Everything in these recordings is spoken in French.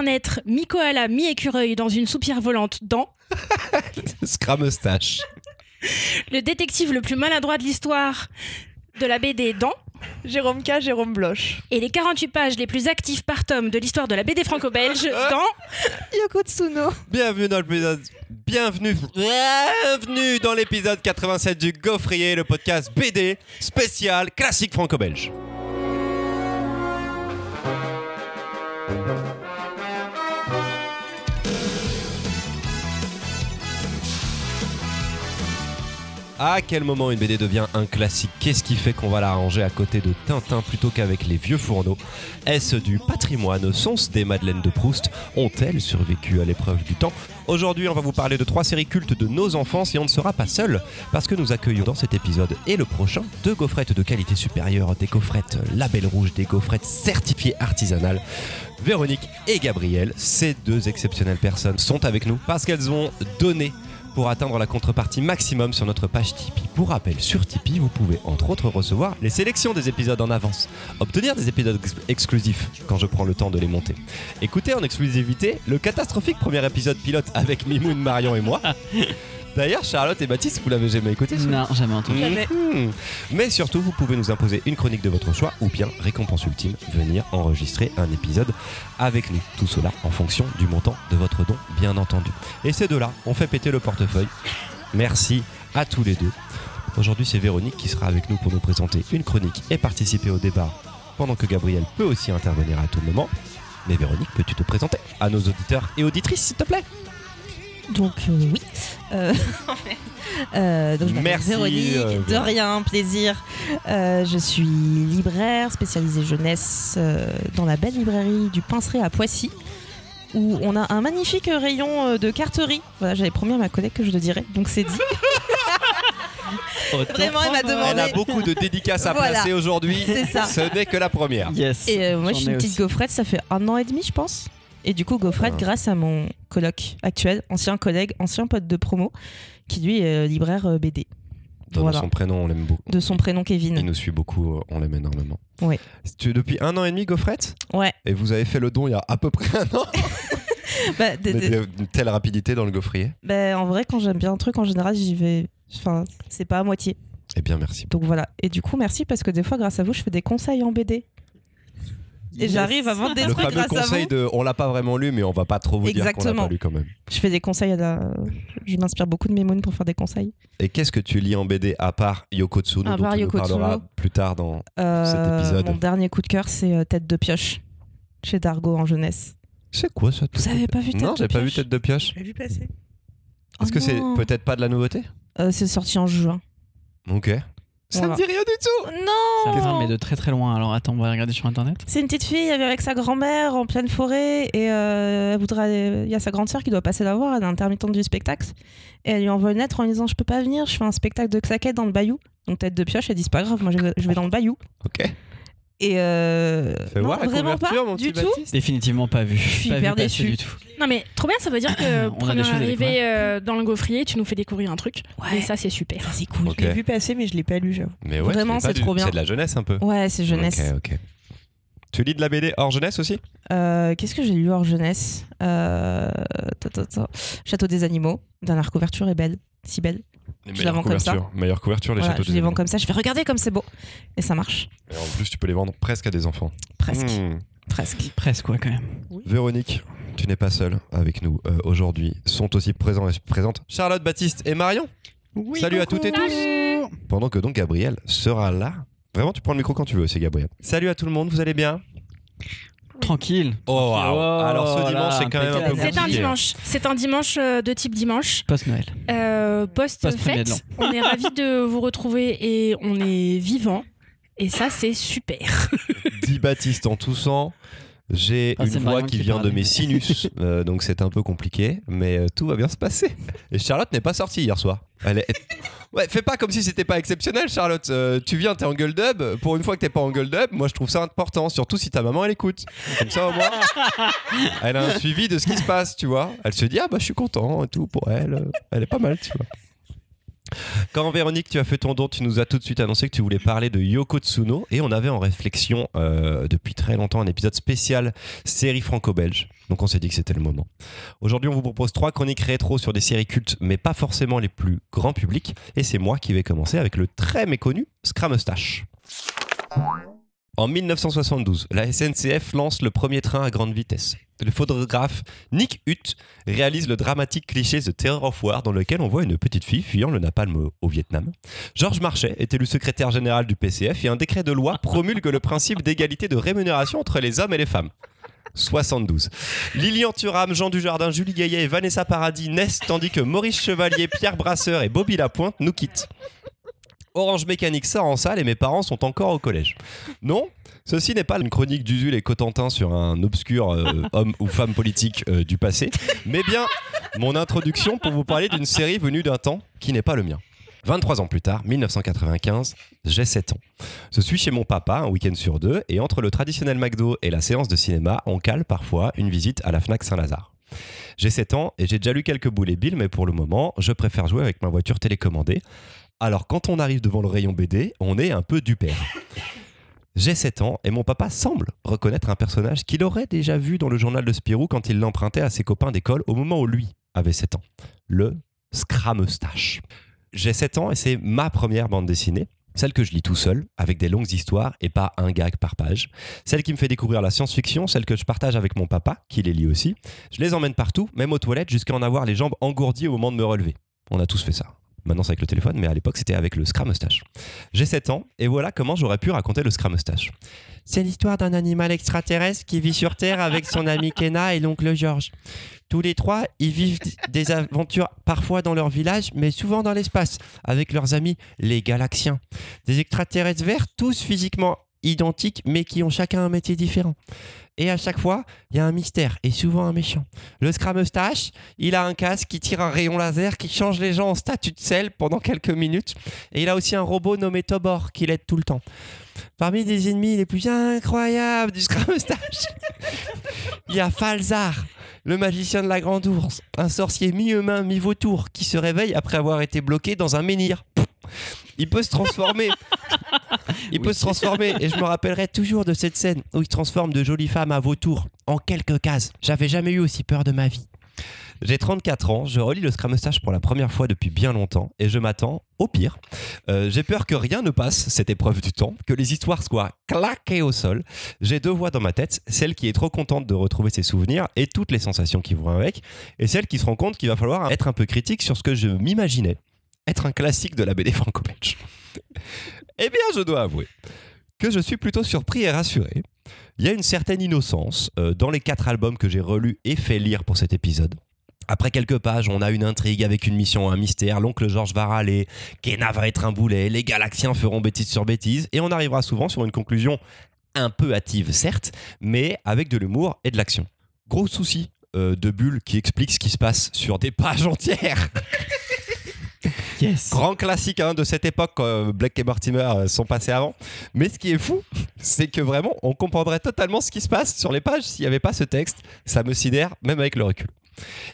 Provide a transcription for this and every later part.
un être mi-koala, mi-écureuil dans une soupière volante dans Scrameustache. le détective le plus maladroit de l'histoire de la BD dans Jérôme K, Jérôme Bloch. et les 48 pages les plus actives par tome de l'histoire de la BD franco-belge dans Yoko Tsuno. Bienvenue dans l'épisode. Bienvenue. Bienvenue dans l'épisode 87 du Gaufrier, le podcast BD spécial classique franco-belge. À quel moment une BD devient un classique Qu'est-ce qui fait qu'on va la ranger à côté de Tintin plutôt qu'avec les vieux fourneaux Est-ce du patrimoine Sont-ce des Madeleines de Proust Ont-elles survécu à l'épreuve du temps Aujourd'hui, on va vous parler de trois séries cultes de nos enfances et on ne sera pas seul parce que nous accueillons dans cet épisode et le prochain deux gaufrettes de qualité supérieure, des gaufrettes label rouge, des gaufrettes certifiées artisanales. Véronique et Gabriel, ces deux exceptionnelles personnes, sont avec nous parce qu'elles ont donné pour atteindre la contrepartie maximum sur notre page Tipeee. Pour rappel, sur Tipeee, vous pouvez entre autres recevoir les sélections des épisodes en avance, obtenir des épisodes ex- exclusifs quand je prends le temps de les monter, écouter en exclusivité le catastrophique premier épisode pilote avec Mimoun, Marion et moi. D'ailleurs, Charlotte et Baptiste, vous l'avez jamais écouté ce Non, jamais entendu. Jamais. Mhm. Mais surtout, vous pouvez nous imposer une chronique de votre choix ou bien, récompense ultime, venir enregistrer un épisode avec nous. Tout cela en fonction du montant de votre don, bien entendu. Et ces deux-là, on fait péter le portefeuille. Merci à tous les deux. Aujourd'hui, c'est Véronique qui sera avec nous pour nous présenter une chronique et participer au débat, pendant que Gabriel peut aussi intervenir à tout moment. Mais Véronique, peux-tu te présenter à nos auditeurs et auditrices, s'il te plaît? Donc euh, oui. Euh, euh, donc je m'appelle Merci, Véronique, euh, de rien, plaisir. Euh, je suis libraire spécialisée jeunesse euh, dans la belle librairie du Pinceret à Poissy. Où on a un magnifique rayon de carterie. Voilà, j'avais promis à ma collègue que je le dirais, donc c'est dit. Vraiment, elle m'a demandé. Elle a beaucoup de dédicaces à Voilà. placer aujourd'hui. C'est ça. Ce n'est que la première. Yes. Et euh, moi, je suis une petite aussi. gaufrette, ça fait un an et demi, je pense. Et du coup, gaufrette, Ah. grâce à mon coloc actuel, ancien collègue, ancien pote de promo, qui lui est euh, libraire euh, BD. Voilà. son prénom, on l'aime beaucoup. De son prénom Il Kevin. nous suit beaucoup, euh, on l'aime énormément. Oui. Tu es depuis un an et demi, Gaufrette Ouais. Et vous avez fait le don il y a à peu près un an? Bah, Mais de- Une telle rapidité dans le gaufrier. bah, en vrai, quand j'aime bien un truc, en général, j'y vais. Enfin, c'est pas à moitié. Eh bien, merci. Donc voilà. Et du coup, merci parce que des fois, grâce à vous, je fais des conseils en BD. Et Yes. j'arrive à vendre des Le trucs fameux grâce à conseil vous. de on l'a pas vraiment lu, mais on va pas trop vous dire qu'on l'a Exactement. pas lu quand même. Je fais des conseils à la. Je m'inspire beaucoup de mes moons pour faire des conseils. Et qu'est-ce que tu lis en BD à part Yoko Tsuno, À dont part Yoko Tsuno. plus tard dans. Euh, Cet épisode. Mon dernier coup de cœur, c'est euh, Tête de pioche chez Dargo en jeunesse. C'est quoi ça Vous avez pas vu Tête Non, de j'ai pas vu pioche tête de pioche. J'ai vu passer. Est-ce Oh que c'est non. peut-être pas de la nouveauté? Euh, C'est sorti en juin. Ok. Ça Voilà. me dit rien du tout Ça mais Non de très très loin. Alors attends, on va regarder sur internet. C'est une petite fille elle est avec sa grand-mère en pleine forêt et euh, elle voudrait. Il y a sa grande sœur qui doit passer la voir, elle est intermittente du spectacle. Et elle lui envoie une lettre en lui disant Je peux pas venir, je fais un spectacle de claquettes dans le bayou. Donc tête de pioche, elle dit C'est pas grave, moi je vais, je vais dans le bayou. Ok. Et euh, non, voir la vraiment pas mon du tout. Baptiste. Définitivement pas vu. Je suis pas hyper vu déçue. du tout. Non mais trop bien, ça veut dire que première arrivée euh, dans le gaufrier, tu nous fais découvrir un truc. Ouais. Et ça c'est super. C'est cool. Ok. Je l'ai vu passer, mais je l'ai pas lu, j'avoue. Mais ouais, Vraiment, c'est trop bien. C'est de la jeunesse un peu. Ouais, c'est jeunesse. Ok, ok. Tu lis de la BD hors jeunesse aussi? Euh, Qu'est-ce que j'ai lu hors jeunesse? Euh. Château des animaux. Dernière couverture est belle. Si belle. Les Je la vends comme ça. Meilleure couverture, les Voilà, châteaux je les vends comme ça. Je fais regarder comme c'est beau. Et ça marche. Et en plus, tu peux les vendre presque à des enfants. Presque. Hmm. Presque. Presque, quoi, quand même. Véronique, tu n'es pas seule avec nous euh, aujourd'hui. Sont aussi présents et présentes Charlotte, Baptiste et Marion. Salut à toutes et tous. Pendant que donc Gabriel sera là. Vraiment, tu prends le micro quand tu veux, c'est Gabriel. Salut à tout le monde, vous allez bien? Tranquille. Oh, wow. Oh Alors ce là, dimanche, c'est quand même un peu impeccable. C'est un compliqué. dimanche. C'est un dimanche euh, de type dimanche. Post-Noël. Euh, Post-fête. On est ravis de vous retrouver et on est vivant. Et ça, c'est super. Dit Baptiste en toussant. J'ai Ah, une voix qui vient de mes sinus, euh, donc c'est un peu compliqué, mais euh, tout va bien se passer. Et Charlotte n'est pas sortie hier soir. Elle est... Ouais, fais pas comme si c'était pas exceptionnel, Charlotte. Euh, tu viens, t'es en gueule dub. Pour une fois que t'es pas en gueule dub, moi je trouve ça important, surtout si ta maman elle écoute. Comme ça au moins, elle a un suivi de ce qui se passe, tu vois. Elle se dit ah bah je suis content et tout pour elle. Elle est pas mal, tu vois. Quand Véronique, tu as fait ton don, tu nous as tout de suite annoncé que tu voulais parler de Yoko Tsuno et on avait en réflexion euh, depuis très longtemps un épisode spécial série franco-belge. Donc on s'est dit que c'était le moment. Aujourd'hui, on vous propose trois chroniques rétro sur des séries cultes, mais pas forcément les plus grand public. Et c'est moi qui vais commencer avec le très méconnu Scramustache. En 1972, la SNCF lance le premier train à grande vitesse. Le photographe Nick Hutt réalise le dramatique cliché The Terror of War dans lequel on voit une petite fille fuyant le napalm au- Vietnam. Georges Marchais est élu secrétaire général du PCF et un décret de loi promulgue le principe d'égalité de rémunération entre les hommes et les femmes. 72. Lilian Thuram, Jean Dujardin, Julie Gaillet et Vanessa Paradis naissent tandis que Maurice Chevalier, Pierre Brasseur et Bobby Lapointe nous quittent. Orange Mécanique sort en salle et mes parents sont encore au collège. Non, ceci n'est pas une chronique d'Usul et Cotentin sur un obscur euh, homme ou femme politique euh, du passé, mais bien mon introduction pour vous parler d'une série venue d'un temps qui n'est pas le mien. 23 ans plus tard, 1995, j'ai 7 ans. Je suis chez mon papa un week-end sur deux et entre le traditionnel McDo et la séance de cinéma, on cale parfois une visite à la Fnac Saint-Lazare. J'ai 7 ans et j'ai déjà lu quelques boules et billes, mais pour le moment, je préfère jouer avec ma voiture télécommandée. Alors quand on arrive devant le rayon BD, on est un peu du père. J'ai 7 ans et mon papa semble reconnaître un personnage qu'il aurait déjà vu dans le journal de Spirou quand il l'empruntait à ses copains d'école au moment où lui avait 7 ans. Le Scrameustache. J'ai 7 ans et c'est ma première bande dessinée. Celle que je lis tout seul, avec des longues histoires et pas un gag par page. Celle qui me fait découvrir la science-fiction, celle que je partage avec mon papa, qui les lit aussi. Je les emmène partout, même aux toilettes, jusqu'à en avoir les jambes engourdies au moment de me relever. On a tous fait ça. Maintenant, c'est avec le téléphone, mais à l'époque, c'était avec le Scrameustache. J'ai 7 ans, et voilà comment j'aurais pu raconter le Scrameustache. C'est l'histoire d'un animal extraterrestre qui vit sur Terre avec son ami Kenna et l'oncle George. Tous les trois, ils vivent des aventures parfois dans leur village, mais souvent dans l'espace, avec leurs amis les Galaxiens. Des extraterrestres verts, tous physiquement identiques, mais qui ont chacun un métier différent. Et à chaque fois, il y a un mystère, et souvent un méchant. Le Scrameustache, il a un casque qui tire un rayon laser qui change les gens en statue de sel pendant quelques minutes. Et il a aussi un robot nommé Tobor qui l'aide tout le temps. Parmi les ennemis les plus incroyables du Scrameustache, il y a Falzar, le magicien de la Grande Ourse, un sorcier mi-humain, mi-vautour qui se réveille après avoir été bloqué dans un menhir. Il peut se transformer. Il peut se transformer. Et je me rappellerai toujours de cette scène où il transforme de jolies femmes à vautours en quelques cases. J'avais jamais eu aussi peur de ma vie. J'ai 34 ans, je relis le Scrameustache pour la première fois depuis bien longtemps et je m'attends au pire. Euh, J'ai peur que rien ne passe cette épreuve du temps, que les histoires soient claquées au sol. J'ai deux voix dans ma tête, celle qui est trop contente de retrouver ses souvenirs et toutes les sensations qui vont avec, et celle qui se rend compte qu'il va falloir être un peu critique sur ce que je m'imaginais être un classique de la BD franco-belge. eh bien, je dois avouer que je suis plutôt surpris et rassuré. Il y a une certaine innocence euh, dans les quatre albums que j'ai relus et fait lire pour cet épisode. Après quelques pages, on a une intrigue avec une mission, un mystère, l'oncle Georges va râler, Kena va être un boulet, les Galaxiens feront bêtise sur bêtise, et on arrivera souvent sur une conclusion un peu hâtive, certes, mais avec de l'humour et de l'action. Gros souci euh, de Bulle qui explique ce qui se passe sur des pages entières. Grand classique hein, de cette époque, euh, Black et Mortimer euh, sont passés avant. Mais ce qui est fou, c'est que vraiment, on comprendrait totalement ce qui se passe sur les pages s'il n'y avait pas ce texte. Ça me sidère, même avec le recul.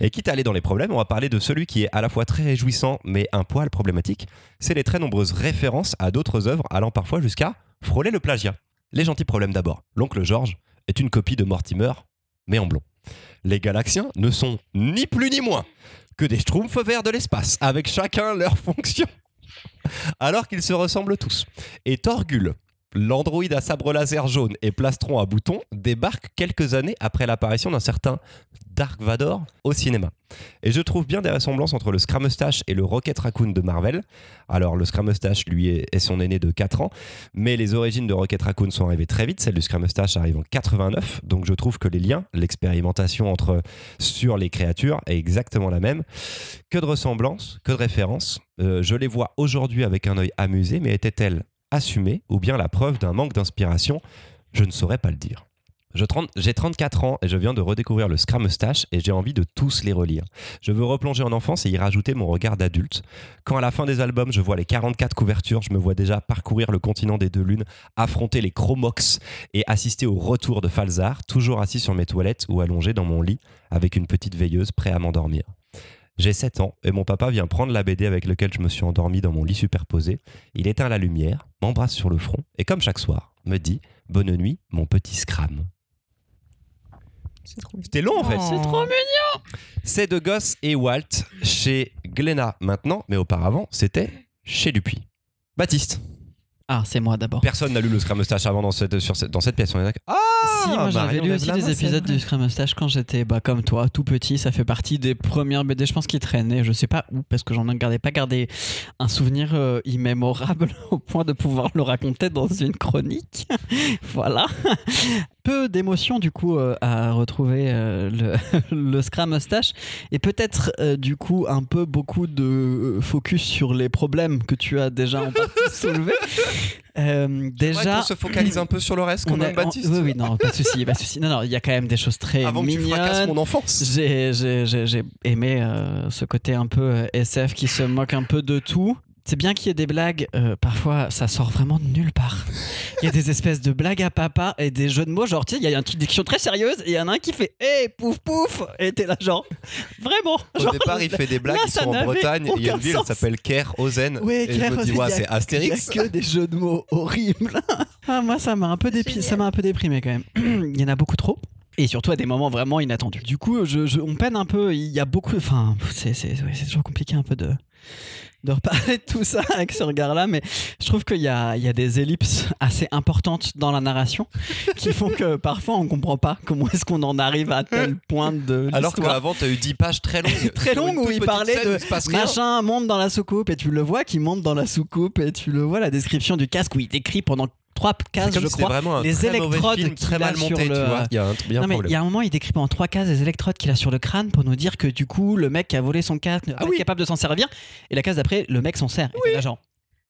Et quitte à aller dans les problèmes, on va parler de celui qui est à la fois très réjouissant, mais un poil problématique. C'est les très nombreuses références à d'autres œuvres, allant parfois jusqu'à frôler le plagiat. Les gentils problèmes d'abord. L'oncle George est une copie de Mortimer, mais en blond. Les Galaxiens ne sont ni plus ni moins que des schtroumpfs verts de l'espace, avec chacun leur fonction. Alors qu'ils se ressemblent tous. Et Torgul, l'androïde à sabre laser jaune et plastron à boutons, débarque quelques années après l'apparition d'un certain Dark Vador au cinéma. Et je trouve bien des ressemblances entre le Scrameustache et le Rocket Raccoon de Marvel. Alors le Scrameustache, lui, est, son aîné de 4 ans, mais les origines de Rocket Raccoon sont arrivées très vite. Celle du Scrameustache arrive en 89, donc je trouve que les liens, l'expérimentation entre sur les créatures est exactement la même. Que de ressemblances, que de références. Euh, je les vois aujourd'hui avec un œil amusé, mais étaient-elles assumées ou bien la preuve d'un manque d'inspiration Je ne saurais pas le dire. Je 30 J'ai 34 ans et je viens de redécouvrir le Scrameustache et j'ai envie de tous les relire. Je veux replonger en enfance et y rajouter mon regard d'adulte. Quand à la fin des albums, je vois les 44 couvertures, je me vois déjà parcourir le continent des deux lunes, affronter les Chromox et assister au retour de Falzar, toujours assis sur mes toilettes ou allongé dans mon lit avec une petite veilleuse prêt à m'endormir. J'ai 7 ans et mon papa vient prendre la BD avec laquelle je me suis endormi dans mon lit superposé. Il éteint la lumière, m'embrasse sur le front et comme chaque soir, me dit Bonne nuit, mon petit Scram. C'était long en fait. C'est trop mignon. C'est de Goss et Walt chez Glénat maintenant, mais auparavant c'était chez Dupuis. Baptiste, Ah, c'est moi d'abord. personne n'a lu le Scrum Mustache avant dans cette, sur cette- dans cette pièce, on est d'accord Ah si, moi j'avais Marion lu aussi des c'est épisodes vrai. du Scrum Mustache quand j'étais bah, comme toi, tout petit. Ça fait partie des premières BD, je pense, qui traînaient. Je sais pas où, parce que j'en ai gardé, pas gardé un souvenir euh, immémorable au point de pouvoir le raconter dans une chronique. voilà. Peu d'émotion du coup euh, à retrouver euh, le, le Scrum Mustache et peut-être euh, du coup un peu beaucoup de focus sur les problèmes que tu as déjà en partie soulevés. Euh, Déjà, on se focalise un peu sur le reste quand on même, est- Baptiste. on- oui, oui, non, pas de souci, pas de souci. Non, non, il y a quand même des choses très Avant que tu fracasses mignonnes. mon enfance. J'ai, aimé euh, ce côté un peu SF qui se moque un peu de tout. C'est bien qu'il y ait des blagues, euh, parfois ça sort vraiment de nulle part. Il y a des espèces de blagues à papa et des jeux de mots, genre, tu sais, il y a un truc diction très sérieuse et il y en a un qui fait Hé, pouf pouf Et t'es là, genre, vraiment Au genre, départ, il fait des blagues là, qui ça sont en Bretagne. Il y a une ville, elle sens. s'appelle Caire, Ozen. Ouais, et je Claire, me dis, il y ouais, a- c'est Astérix. Il y a que des jeux de mots horribles. ah, moi, ça m'a un peu dépi- Génial. ça m'a un peu déprimé quand même. il y en a beaucoup trop. Et surtout à des moments vraiment inattendus. Du coup, je, je- on peine un peu. Il y a beaucoup. Enfin, c'est, c'est, ouais, c'est toujours compliqué un peu de, de reparler de tout ça avec ce regard-là. Mais je trouve qu'il y a, il y a des ellipses assez importantes dans la narration qui font que parfois on comprend pas comment est-ce qu'on en arrive à tel point de. Alors qu'avant, t'as eu 10 pages très longues. très sur une longue où il parlait où de machin monte dans la soucoupe et tu le vois qui monte dans la soucoupe et tu le vois la description du casque où il décrit pendant trois cases comme je si crois vraiment un les très électrodes film, très mal monté, tu le- vois. Il y a un, il y a un non mais il y a un moment il décrit pendant trois cases les électrodes qu'il a sur le crâne pour nous dire que du coup le mec qui a volé son casque n'est Ah pas oui. capable de s'en servir et la case d'après le mec s'en sert et t'es là genre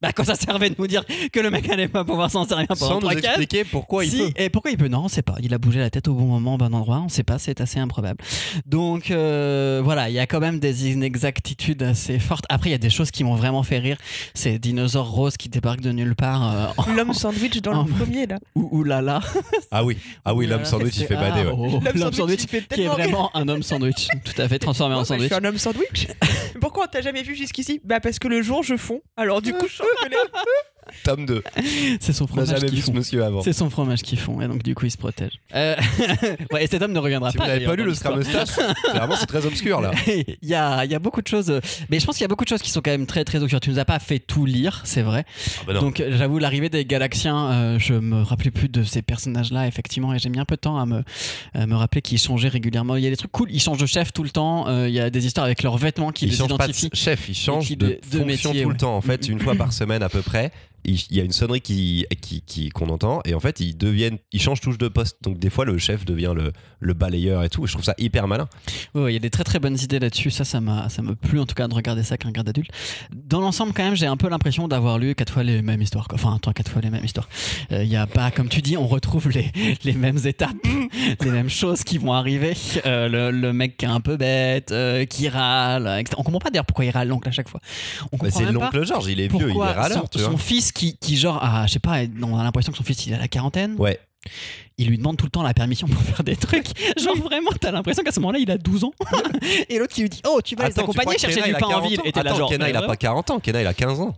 bah quoi ça servait de nous dire que le mec allait pas pouvoir s'en servir pendant Sans nous cases expliquer pourquoi il si, peut. Et pourquoi il peut Non, on sait pas. Il a bougé la tête au bon moment, au bon endroit. On sait pas. C'est assez improbable. Donc euh, voilà, il y a quand même des inexactitudes assez fortes. Après, il y a des choses qui m'ont vraiment fait rire. Ces dinosaures roses qui débarquent de nulle part. euh, en- L'homme sandwich dans le premier là. Ouh ouh là là. Ah oui, ah oui, l'homme sandwich, il fait bader. ah, ouais. oh, L'homme L'homme sandwich, sandwich, il fait qui est tellement rire. vraiment un homme sandwich. Tout à fait transformé en Ouais, bah, je sandwich. suis un homme sandwich. Pourquoi on t'a jamais vu jusqu'ici? Bah parce que le jour je fonds. Alors du coup je sens que les- Tome 2. C'est son fromage jamais qui vu ce fond. monsieur avant. C'est son fromage qui fond et donc du coup il se protège. Euh, ouais, et cet homme ne reviendra Si vous pas. n'avez pas lu le. Mustache, clairement, c'est très obscur là. il, y a, il y a beaucoup de choses, euh, mais je pense qu'il y a beaucoup de choses qui sont quand même très très obscures. Tu nous as pas fait tout lire, c'est vrai. Ah bah. Donc euh, j'avoue l'arrivée des Galaxiens, euh, je me rappelais plus de ces personnages-là effectivement, et j'ai mis un peu de temps à me à me rappeler qu'ils changeaient régulièrement. Il y a des trucs cool, ils changent de chef tout le temps. euh, il y a des histoires avec leurs vêtements qui les change pas de identifient. chef, il change qui de, de- fonction métier, tout ouais. le temps. En fait, une fois par semaine à peu près, il y a une sonnerie qui qui qui- qu'on entend et en fait ils deviennent, ils changent touche de poste. Donc des fois le chef devient le, le balayeur et tout. Et je trouve ça hyper malin. Ouais, il y a des très très bonnes idées là-dessus. Ça, ça m'a, ça me plu en tout cas de regarder ça qu'un grade adulte. Dans l'ensemble, quand même, j'ai un peu l'impression d'avoir lu quatre fois les mêmes histoires. quoi. Enfin, trois, quatre fois les mêmes histoires. Euh, Il y a pas, comme tu dis, on retrouve les, les mêmes étapes, les mêmes choses qui vont arriver. Euh, le, le mec qui est un peu bête, euh, qui râle. etc. On comprend pas d'ailleurs pourquoi il râle l'oncle à chaque fois. On Bah, c'est l'oncle Georges, il est vieux, il est râleur, son, son fils qui, qui genre, a, je sais pas, on a l'impression que son fils il a la quarantaine Ouais. il lui demande tout le temps la permission pour faire des trucs. Genre vraiment, t'as l'impression qu'à ce moment-là, il a 12 ans. Et l'autre qui lui dit Oh, tu vas les Attends, accompagner chercher du il a pain en 40 ville. Et t'es là genre. Kenna, il a pas 40 ans, Kenna, il a 15 ans.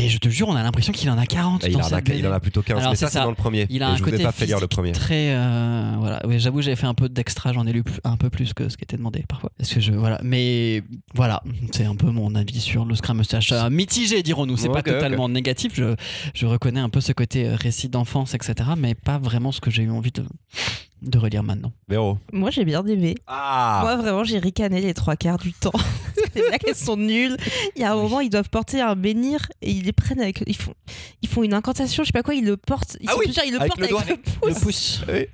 Mais je te jure, on a l'impression qu'il en a 40. Il dans en, a, cette il en a plutôt 15, Alors, mais c'est ça, c'est dans le premier. Il a un je côté pas fait lire le premier. très euh, voilà oui j'avoue j'ai fait un peu d'extra j'en ai lu un peu plus que ce qui était demandé parfois parce que je voilà mais voilà c'est un peu mon avis sur le Scrum Mustache Euh, mitigé dirons-nous c'est pas Ok, ok. totalement négatif je, je reconnais un peu ce côté euh, récit d'enfance etc mais pas vraiment ce que j'ai eu envie de de relire maintenant Véro. Moi j'ai bien aimé. Ah Moi vraiment j'ai ricané les trois quarts du temps. les blagues elles sont nulles. Il y a un moment ils doivent porter un menhir et ils les prennent avec ils font ils font une incantation je sais pas quoi ils le portent ils Ah oui, plusieurs, ils le avec portent le avec doigt. le le pouce. pouce Oui.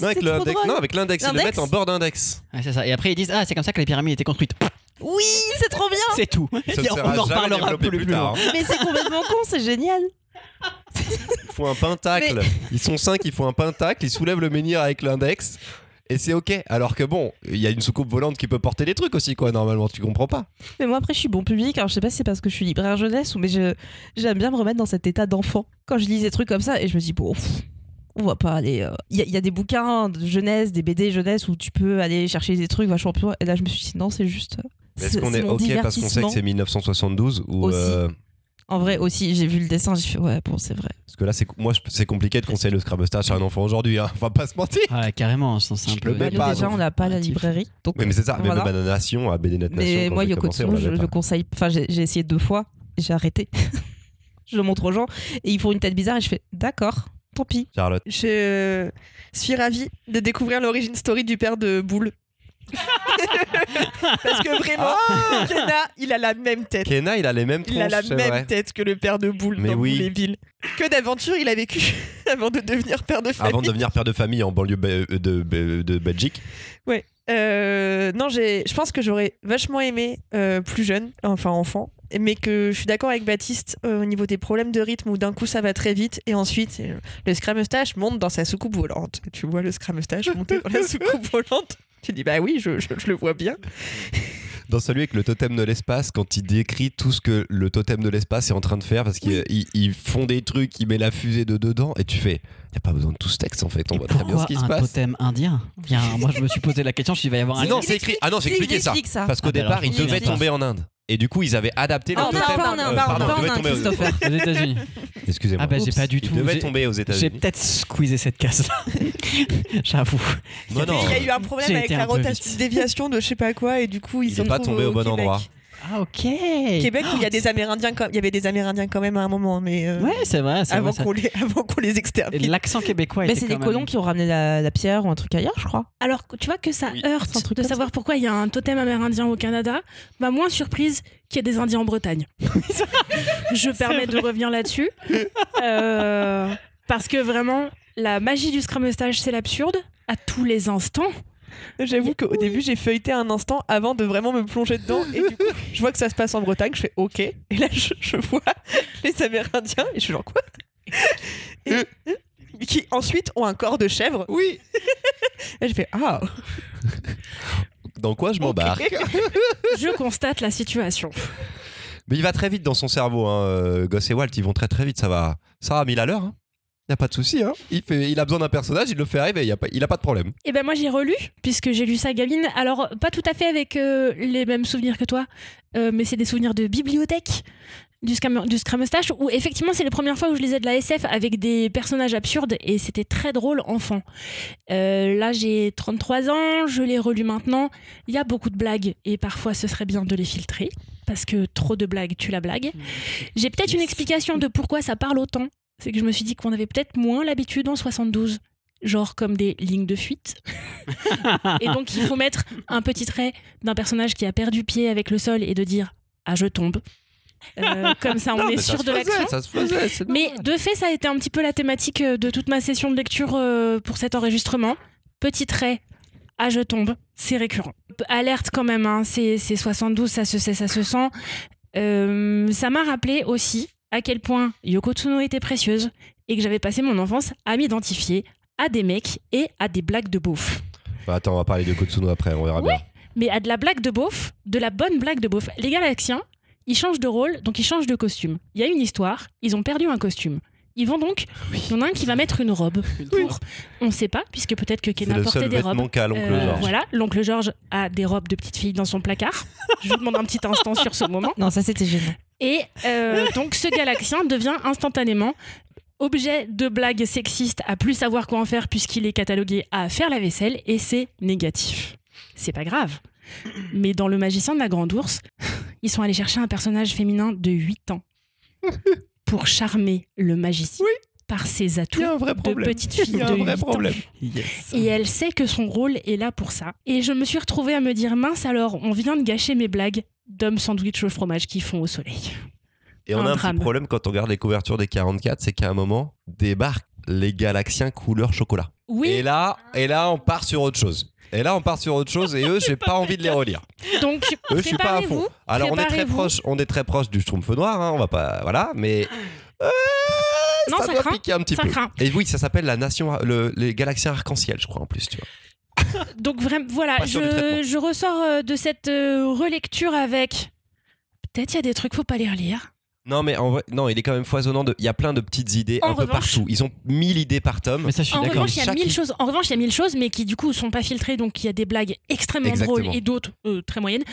Non, avec l'index, non, avec l'index, ils le mettent en bord d'index. Ouais, c'est ça et après ils disent ah c'est comme ça que les pyramides étaient construites Oui c'est trop bien. c'est tout Ça on en reparlera plus, plus plus tard. hein. Mais c'est complètement con c'est génial. Ils font un pentacle. Ils sont cinq, ils font un pentacle, ils soulèvent le menhir avec l'index. Et c'est ok. Alors que bon, il y a une soucoupe volante qui peut porter des trucs aussi, quoi, normalement, tu comprends pas. Mais moi après je suis bon public alors je sais pas si c'est parce que je suis libraire jeunesse ou mais je j'aime bien me remettre dans cet état d'enfant quand je lis des trucs comme ça et je me dis bon pff, on va pas aller euh, il y, a- il y a des bouquins de jeunesse des BD jeunesse où tu peux aller chercher des trucs vachement plus loin. et là je me suis dit non c'est juste Est-ce qu'on est ok parce qu'on sait que c'est 1972 ou euh, En vrai aussi, j'ai vu le dessin, j'ai fait ouais, bon, c'est vrai. Parce que là, c'est moi, je- c'est compliqué de conseiller le Scrabble-Stage à un enfant aujourd'hui. Hein. On va pas se mentir. Ouais, carrément, c'est c'est un Je peu. le pas, déjà, donc, on n'a pas la librairie. Donc, mais c'est ça. Voilà. Même Banana Nation, à BD Net Nation. mais moi, Yoko Tsuno, je le conseille. Enfin, j'ai essayé deux fois, j'ai arrêté. je le montre aux gens et ils font une tête bizarre et je fais d'accord, tant pis. Charlotte. Je suis ravie de découvrir l'origine story du père de Boule. Parce que vraiment, Kena, il a la même tête. Kena, il a les mêmes Il a la tronches, c'est même vrai. tête que le père de Boule Mais dans oui. Et Bill. Que d'aventures il a vécu avant de devenir père de famille. Avant de devenir père de famille en banlieue be- de, de- de Belgique. Ouais. Euh, non, j'ai, je pense que j'aurais vachement aimé euh, plus jeune, enfin enfant, mais que je suis d'accord avec Baptiste euh, au niveau des problèmes de rythme où d'un coup ça va très vite et ensuite euh, le Scrum Mustache monte dans sa soucoupe volante. Tu vois le Scrum Mustache monter dans la soucoupe volante? Tu dis bah oui, je, je- je le vois bien. Dans celui avec le totem de l'espace, quand il décrit tout ce que le totem de l'espace est en train de faire, parce qu'ils ils- ils font des trucs, il met la fusée de dedans, et tu fais, il n'y a pas besoin de tout ce texte en fait, on Et voit très bien ce qui se un passe. totem indien? Bien, moi je me suis posé la question, je suis, il va y avoir un. Non, c'est écrit. Ah non, c'est expliqué ça. Parce qu'au Ah, bah départ, alors, il devait tomber en Inde. Et du coup, ils avaient adapté le Ah, totem. euh, pardon, il devait tomber Christopher. Aux États-Unis. Excusez-moi. Ah bah j'ai pas du Il tout. devait j'ai- tomber aux J'ai États-Unis. peut-être squeezé cette case-là. J'avoue. Non, non. Il y a eu un problème J'ai avec la rotation, déviation de je sais pas quoi et du coup ils est pas retrouvent tombé au bon endroit. Ah ok. Québec où il y a des Amérindiens, il y avait des Amérindiens quand même à un moment, mais euh, Ouais, c'est vrai. c'est avant vrai, ça- qu'on les, avant qu'on les Et extermine. L'accent québécois Mais était c'est des quand colons qui ont ramené la, la pierre ou un truc ailleurs, je crois. Alors, tu vois que ça Oui. C'est un heurte truc de comme savoir pourquoi il y a un totem amérindien au Canada. Bah, moins surprise qu'il y ait des Indiens en Bretagne. Je permets de revenir là-dessus. Euh, parce que vraiment, la magie du Scrum Mustache, c'est l'absurde à tous les instants. J'avoue qu'au début j'ai feuilleté un instant avant de vraiment me plonger dedans et du coup je vois que ça se passe en Bretagne, je fais ok et là je, je vois les Amérindiens et je suis genre quoi? Et, qui ensuite ont un corps de chèvre. Oui. Et je fais ah Dans quoi je m'embarque? Je constate la situation. Mais il va très vite dans son cerveau. Hein. euh, Goss et Walt, ils vont très très vite. Ça va, ça va à 1000 à l'heure. Il n'y a pas de souci. Hein. Il, fait, il a besoin d'un personnage, il le fait arriver. Il n'y a, pas- il a pas de problème. Et ben moi j'ai relu puisque j'ai lu ça gamine. Alors pas tout à fait avec euh, les mêmes souvenirs que toi, euh, mais c'est des souvenirs de bibliothèque du du Scrum Mustache où effectivement c'est les premières fois où je lisais de la SF avec des personnages absurdes et c'était très drôle enfant. Euh, là j'ai 33 ans, je l'ai relu maintenant. Il y a beaucoup de blagues et parfois ce serait bien de les filtrer parce que trop de blagues tue la blague. J'ai peut-être une explication de pourquoi ça parle autant. C'est que je me suis dit qu'on avait peut-être moins l'habitude en 72 genre comme des lignes de fuite. et donc il faut mettre un petit trait d'un personnage qui a perdu pied avec le sol et de dire ah je tombe. Euh, comme ça on Non, est sûr de l'action. Mais de fait ça a été un petit peu la thématique euh, de toute ma session de lecture euh, pour cet enregistrement. Petit trait ah je tombe, c'est récurrent. Alerte quand même, hein, c'est c'est 72, ça se sait, ça se sent. Euh, ça m'a rappelé aussi à quel point Yoko Tsuno était précieuse et que j'avais passé mon enfance à m'identifier à des mecs et à des blagues de beauf. Bah, attends, on va parler de Kotsuno après, on verra bien. Mais à de la blague de beauf, de la bonne blague de beauf. Les Galaxiens, ils changent de rôle, donc ils changent de costume. Il y a une histoire, ils ont perdu un costume. Ils vont donc, il y en a un qui va mettre une robe pour, on sait pas, puisque peut-être que le portait seul des robes. qu'a l'oncle Euh, Georges. Voilà, l'oncle Georges a des robes de petite fille dans son placard. Je vous demande un petit instant sur ce moment. Non, ça c'était gênant. Et euh, donc ce galaxien devient instantanément objet de blagues sexistes à plus savoir quoi en faire puisqu'il est catalogué à faire la vaisselle et c'est négatif. C'est pas grave. Mais dans Le Magicien de la Grande Ourse, ils sont allés chercher un personnage féminin de 8 ans pour charmer le magicien par ses atouts un vrai de problème. petite fille Il y a de un vrai 8 ans. problème. Yes. Et elle sait que son rôle est là pour ça. Et je me suis retrouvée à me dire mince alors, on vient de gâcher mes blagues d'hommes sandwich au fromage qui font au soleil. Et on a un petit problème quand on regarde les couvertures des 44, c'est qu'à un moment, débarquent les Galaxiens couleur chocolat. Oui, Et là, et là, on part sur autre chose. Et là, on part sur autre chose et eux, j'ai pas envie de les relire. donc Eux, je suis pas à fond. Alors, on est très proche, on est très proche du Schtroumpf noir, hein, on va pas, voilà, mais euh, Non, ça, ça doit craint, piquer un petit peu. craint. Et oui, ça s'appelle la nation, le- les Galaxiens arc-en-ciel, je crois en plus, tu vois. Donc vraiment, voilà, je, je ressors euh, de cette euh, relecture avec. Peut-être il y a des trucs faut pas les relire. Non, mais en vrai, non, il est quand même foisonnant. De... Il y a plein de petites idées En un peu partout. Ils ont mille idées par tome. Mais ça, je suis En d'accord. revanche, il y a Chaque- mille choses. En revanche, il y a mille choses, mais qui du coup sont pas filtrées, donc il y a des blagues extrêmement Exactement. drôles et d'autres euh, très moyennes.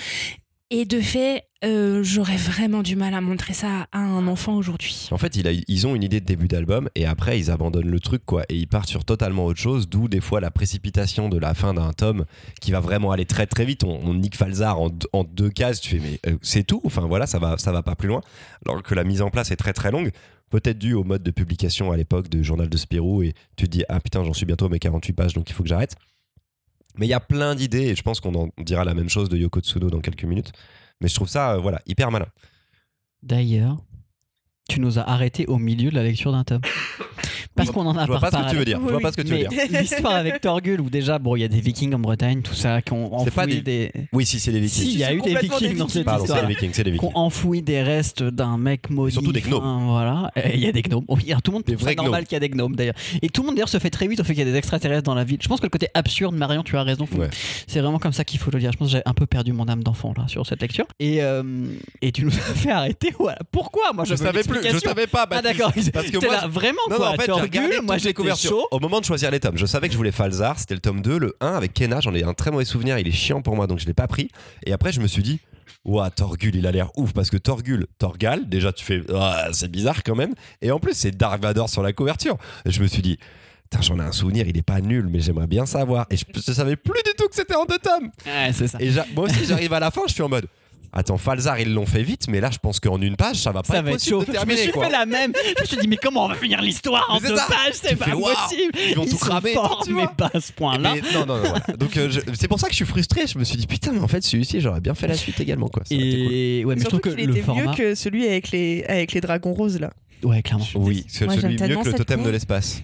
Et de fait, euh, j'aurais vraiment du mal à montrer ça à un enfant aujourd'hui. En fait, ils ont une idée de début d'album et après ils abandonnent le truc quoi et ils partent sur totalement autre chose. D'où des fois la précipitation de la fin d'un tome qui va vraiment aller très très vite. On, nique Falzar en, deux- en deux cases. Tu fais mais euh, c'est tout. Enfin voilà, ça va ça va pas plus loin. Alors que la mise en place est très très longue. Peut-être dû au mode de publication à l'époque de Journal de Spirou et tu te dis ah putain j'en suis bientôt à mes 48 pages donc il faut que j'arrête. Mais il y a plein d'idées et je pense qu'on en dira la même chose de Yoko Tsuno dans quelques minutes. Mais je trouve ça euh, voilà hyper malin. D'ailleurs, tu nous as arrêté au milieu de la lecture d'un tome. Parce qu'on en a Je vois pas ce que tu parlé. veux dire. Je vois Oui, pas ce que tu veux dire. l'histoire avec Torgul, où déjà, bon, il y a des vikings en Bretagne, tout ça, qui ont C'est pas enfoui des. Oui si c'est les Vikings. Si, il y a eu des vikings des dans cette Pardon, c'est histoire. les Vikings, c'est les Qui Vikings. ont enfoui des restes d'un mec maudit. surtout des gnomes. enfin, voilà. Et Il y a des gnomes. Oui, alors tout le monde Des trouve normal qu'il y a des gnomes d'ailleurs. Et tout le monde d'ailleurs se fait très vite au fait qu'il y a des extraterrestres dans la ville. Je pense que le côté absurde, Marion, tu as raison. Ouais. C'est vraiment comme ça qu'il faut le dire. Je pense que j'ai un peu perdu mon âme d'enfant là sur cette lecture. Et, euh, et tu nous as fait arrêter. Voilà. Pourquoi Moi, je, savais plus, je savais pas. Ah d'accord. Parce que moi, là, vraiment Non, non, quoi. en fait, j'ai regardé moi couvertures. chaud. Au moment de choisir les tomes, je savais que je voulais Falzar, c'était le tome 2, le 1 avec Kena, j'en ai un très mauvais souvenir, il est chiant pour moi donc je l'ai pas pris. Et après je me suis dit, ouah, Torgul, il a l'air ouf parce que Torgul, Torgal, déjà tu fais, c'est bizarre quand même. Et en plus, c'est Dark Vador sur la couverture. Et je me suis dit, j'en ai un souvenir, il est pas nul, mais j'aimerais bien savoir. Et je, je savais plus du tout que c'était en deux tomes. Ouais, c'est ça. Et moi aussi, j'arrive à la fin, je suis en mode. Attends, Falzar, ils l'ont fait vite, mais là, je pense qu'en une page, ça va pas Ça être va être possible chaud. de Je me suis quoi. fait la même. Je me suis dit, mais comment on va finir l'histoire en deux ça. pages C'est pas fais, waouh, possible. ils vont tout cramer, mais pas à ce point-là. Non, non, non, voilà. Donc euh, je- c'est pour ça que je suis frustré. Je me suis dit putain, mais en fait celui-ci j'aurais bien fait la suite également quoi. Ça aurait été cool. Et ouais, mais je Surtout trouve que qu'il le était format. mieux que celui avec les, avec les dragons roses là. Ouais, clairement. Oui, c'est celui mieux que le totem de l'espace.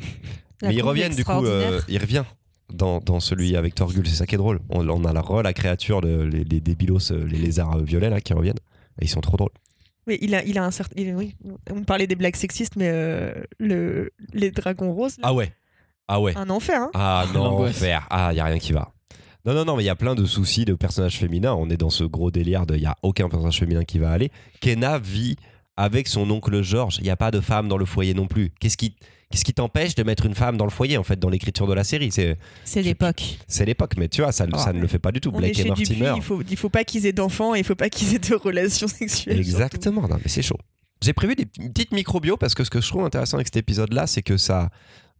Mais ils reviennent du coup, euh, il revient dans, dans celui avec Torgul. C'est ça qui est drôle. On, on a la re la créature, de, les, les débilos, euh, les lézards euh, violets là qui reviennent. Et ils sont trop drôles. Mais il a, il a un certain. il- Oui, on parlait des blagues sexistes, mais euh, le, les dragons roses, là, Ah ouais, ah ouais. un enfer. Hein. Ah non, faire. Ah, il y a rien qui va. Non, non, non, mais il y a plein de soucis de personnages féminins. On est dans ce gros délire de il y a aucun personnage féminin qui va aller. Kena vit avec son oncle Georges. Il n'y a pas de femme dans le foyer non plus. Qu'est-ce qui, qu'est-ce qui t'empêche de mettre une femme dans le foyer en fait dans l'écriture de la série? C'est, l'époque. c'est l'époque, mais tu vois, ça, Ah. ça ne le fait pas du tout. On Blake et Mortimer. il faut, il faut pas qu'ils aient d'enfants et il faut pas qu'ils aient de relations sexuelles. Exactement, non, mais c'est chaud. J'ai prévu des petites micro-bio parce que ce que je trouve intéressant avec cet épisode-là, c'est que ça,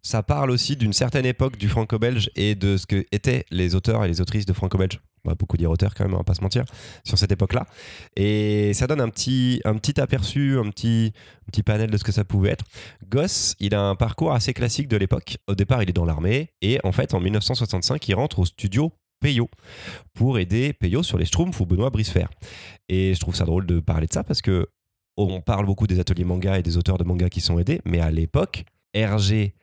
ça parle aussi d'une certaine époque du franco-belge et de ce que étaient les auteurs et les autrices de franco-belge. On va beaucoup dire auteurs quand même, on va pas se mentir, sur cette époque-là. Et ça donne un petit, un petit aperçu, un petit, un petit panel de ce que ça pouvait être. Goss, il a un parcours assez classique de l'époque. Au départ, il est dans l'armée et en fait, en 1965, il rentre au studio Peyo pour aider Peyo sur les Schtroumpfs ou Benoît Brisefer. Et je trouve ça drôle de parler de ça parce que on parle beaucoup des ateliers manga et des auteurs de manga qui sont aidés, mais à l'époque, Hergé,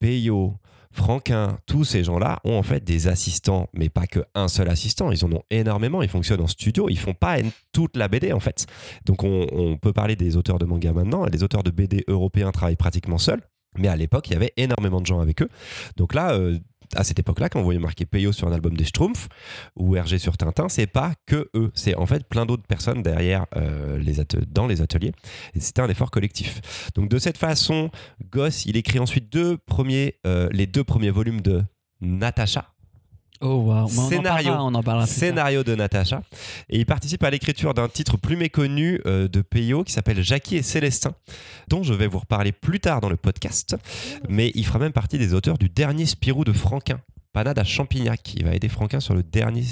Peyo, Franquin, tous ces gens-là ont en fait des assistants, mais pas que un seul assistant. Ils en ont énormément. Ils fonctionnent en studio. Ils font pas toute la BD en fait. Donc on, on peut parler des auteurs de manga maintenant. Les auteurs de BD européens travaillent pratiquement seuls. Mais à l'époque, il y avait énormément de gens avec eux. Donc là, euh, à cette époque-là, quand vous voyez marqué Peyo sur un album des Schtroumpfs ou Hergé sur Tintin, c'est pas que eux. C'est en fait plein d'autres personnes derrière euh, les dans les ateliers. Et c'était un effort collectif. Donc de cette façon, Goss, il écrit ensuite euh, les deux premiers volumes de Natacha, Oh wow. Mais on en Scénario. parlera, on en parlera plus scénario de Natacha. Et il participe à l'écriture d'un titre plus méconnu euh, de Peyo qui s'appelle Jackie et Célestin, dont je vais vous reparler plus tard dans le podcast. Mais il fera même partie des auteurs du dernier Spirou de Franquin. Panade à Champignac. Il va aider Franquin sur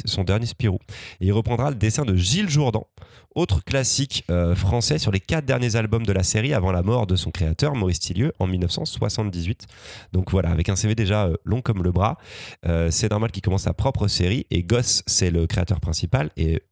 son dernier Spirou. Et il reprendra le dessin de Gilles Jourdan, autre classique euh, français sur les quatre derniers albums de la série avant la mort de son créateur, Maurice Tillieu, en 1978. Donc voilà, avec un CV déjà euh, long comme le bras, euh, c'est normal qu'il commence sa propre série. Et Goss, c'est le créateur principal. Et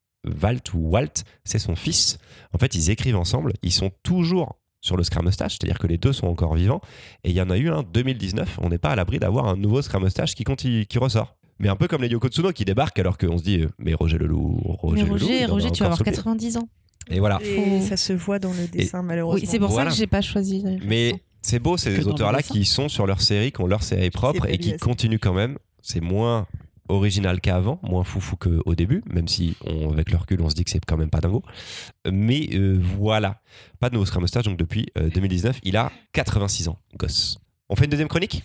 Walt ou Walt, c'est son fils. En fait, ils écrivent ensemble. Ils sont toujours sur le Scrum Mustache, c'est-à-dire que les deux sont encore vivants. Et il y en a eu un 2019. On n'est pas à l'abri d'avoir un nouveau Scrum Mustache qui, continue, qui ressort. Mais un peu comme les Yoko Tsuno qui débarquent alors qu'on se dit euh, mais Roger Leloup, Roger Mais Leloup, Roger, Roger, tu vas encore avoir sous le pied. 90 ans. Et voilà. Et ça se voit dans le dessin, malheureusement. Oui, c'est pour Voilà. ça que j'ai pas choisi. Mais c'est beau, le auteurs-là qui sont sur leur série, qui ont leur série propre et qui continuent quand même. C'est moins original qu'avant, moins foufou qu'au début, même si on, avec le recul on se dit que c'est quand même pas dingo. Mais euh, voilà, pas de nouveau Scrum donc depuis euh, 2019, il a 86 ans, gosse. On fait une deuxième chronique?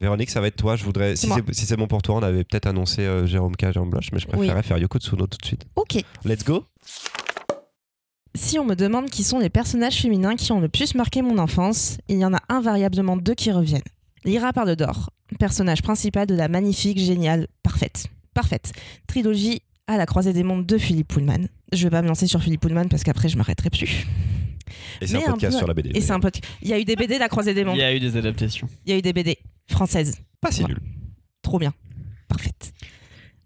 Véronique, ça va être toi. Je voudrais, si moi. c'est si c'est bon pour toi, on avait peut-être annoncé euh, Jérôme K, Jérôme Bloch, mais je préférais faire Yoko Tsuno tout de suite. Ok. Let's go. Si on me demande qui sont les personnages féminins qui ont le plus marqué mon enfance, il y en a invariablement deux qui reviennent. Lyra Parle d'Or, personnage principal de la magnifique, géniale, parfaite, parfaite trilogie à la croisée des mondes de Philippe Pullman. Je vais pas me lancer sur Philippe Pullman parce qu'après je m'arrêterai plus. Et c'est un podcast peu- sur la BD. Et c'est un pote. Il y a eu des BD la croisée des mondes. Il y a eu des adaptations. Il y a eu des BD françaises. Pas si nul. Trop bien. Parfaite.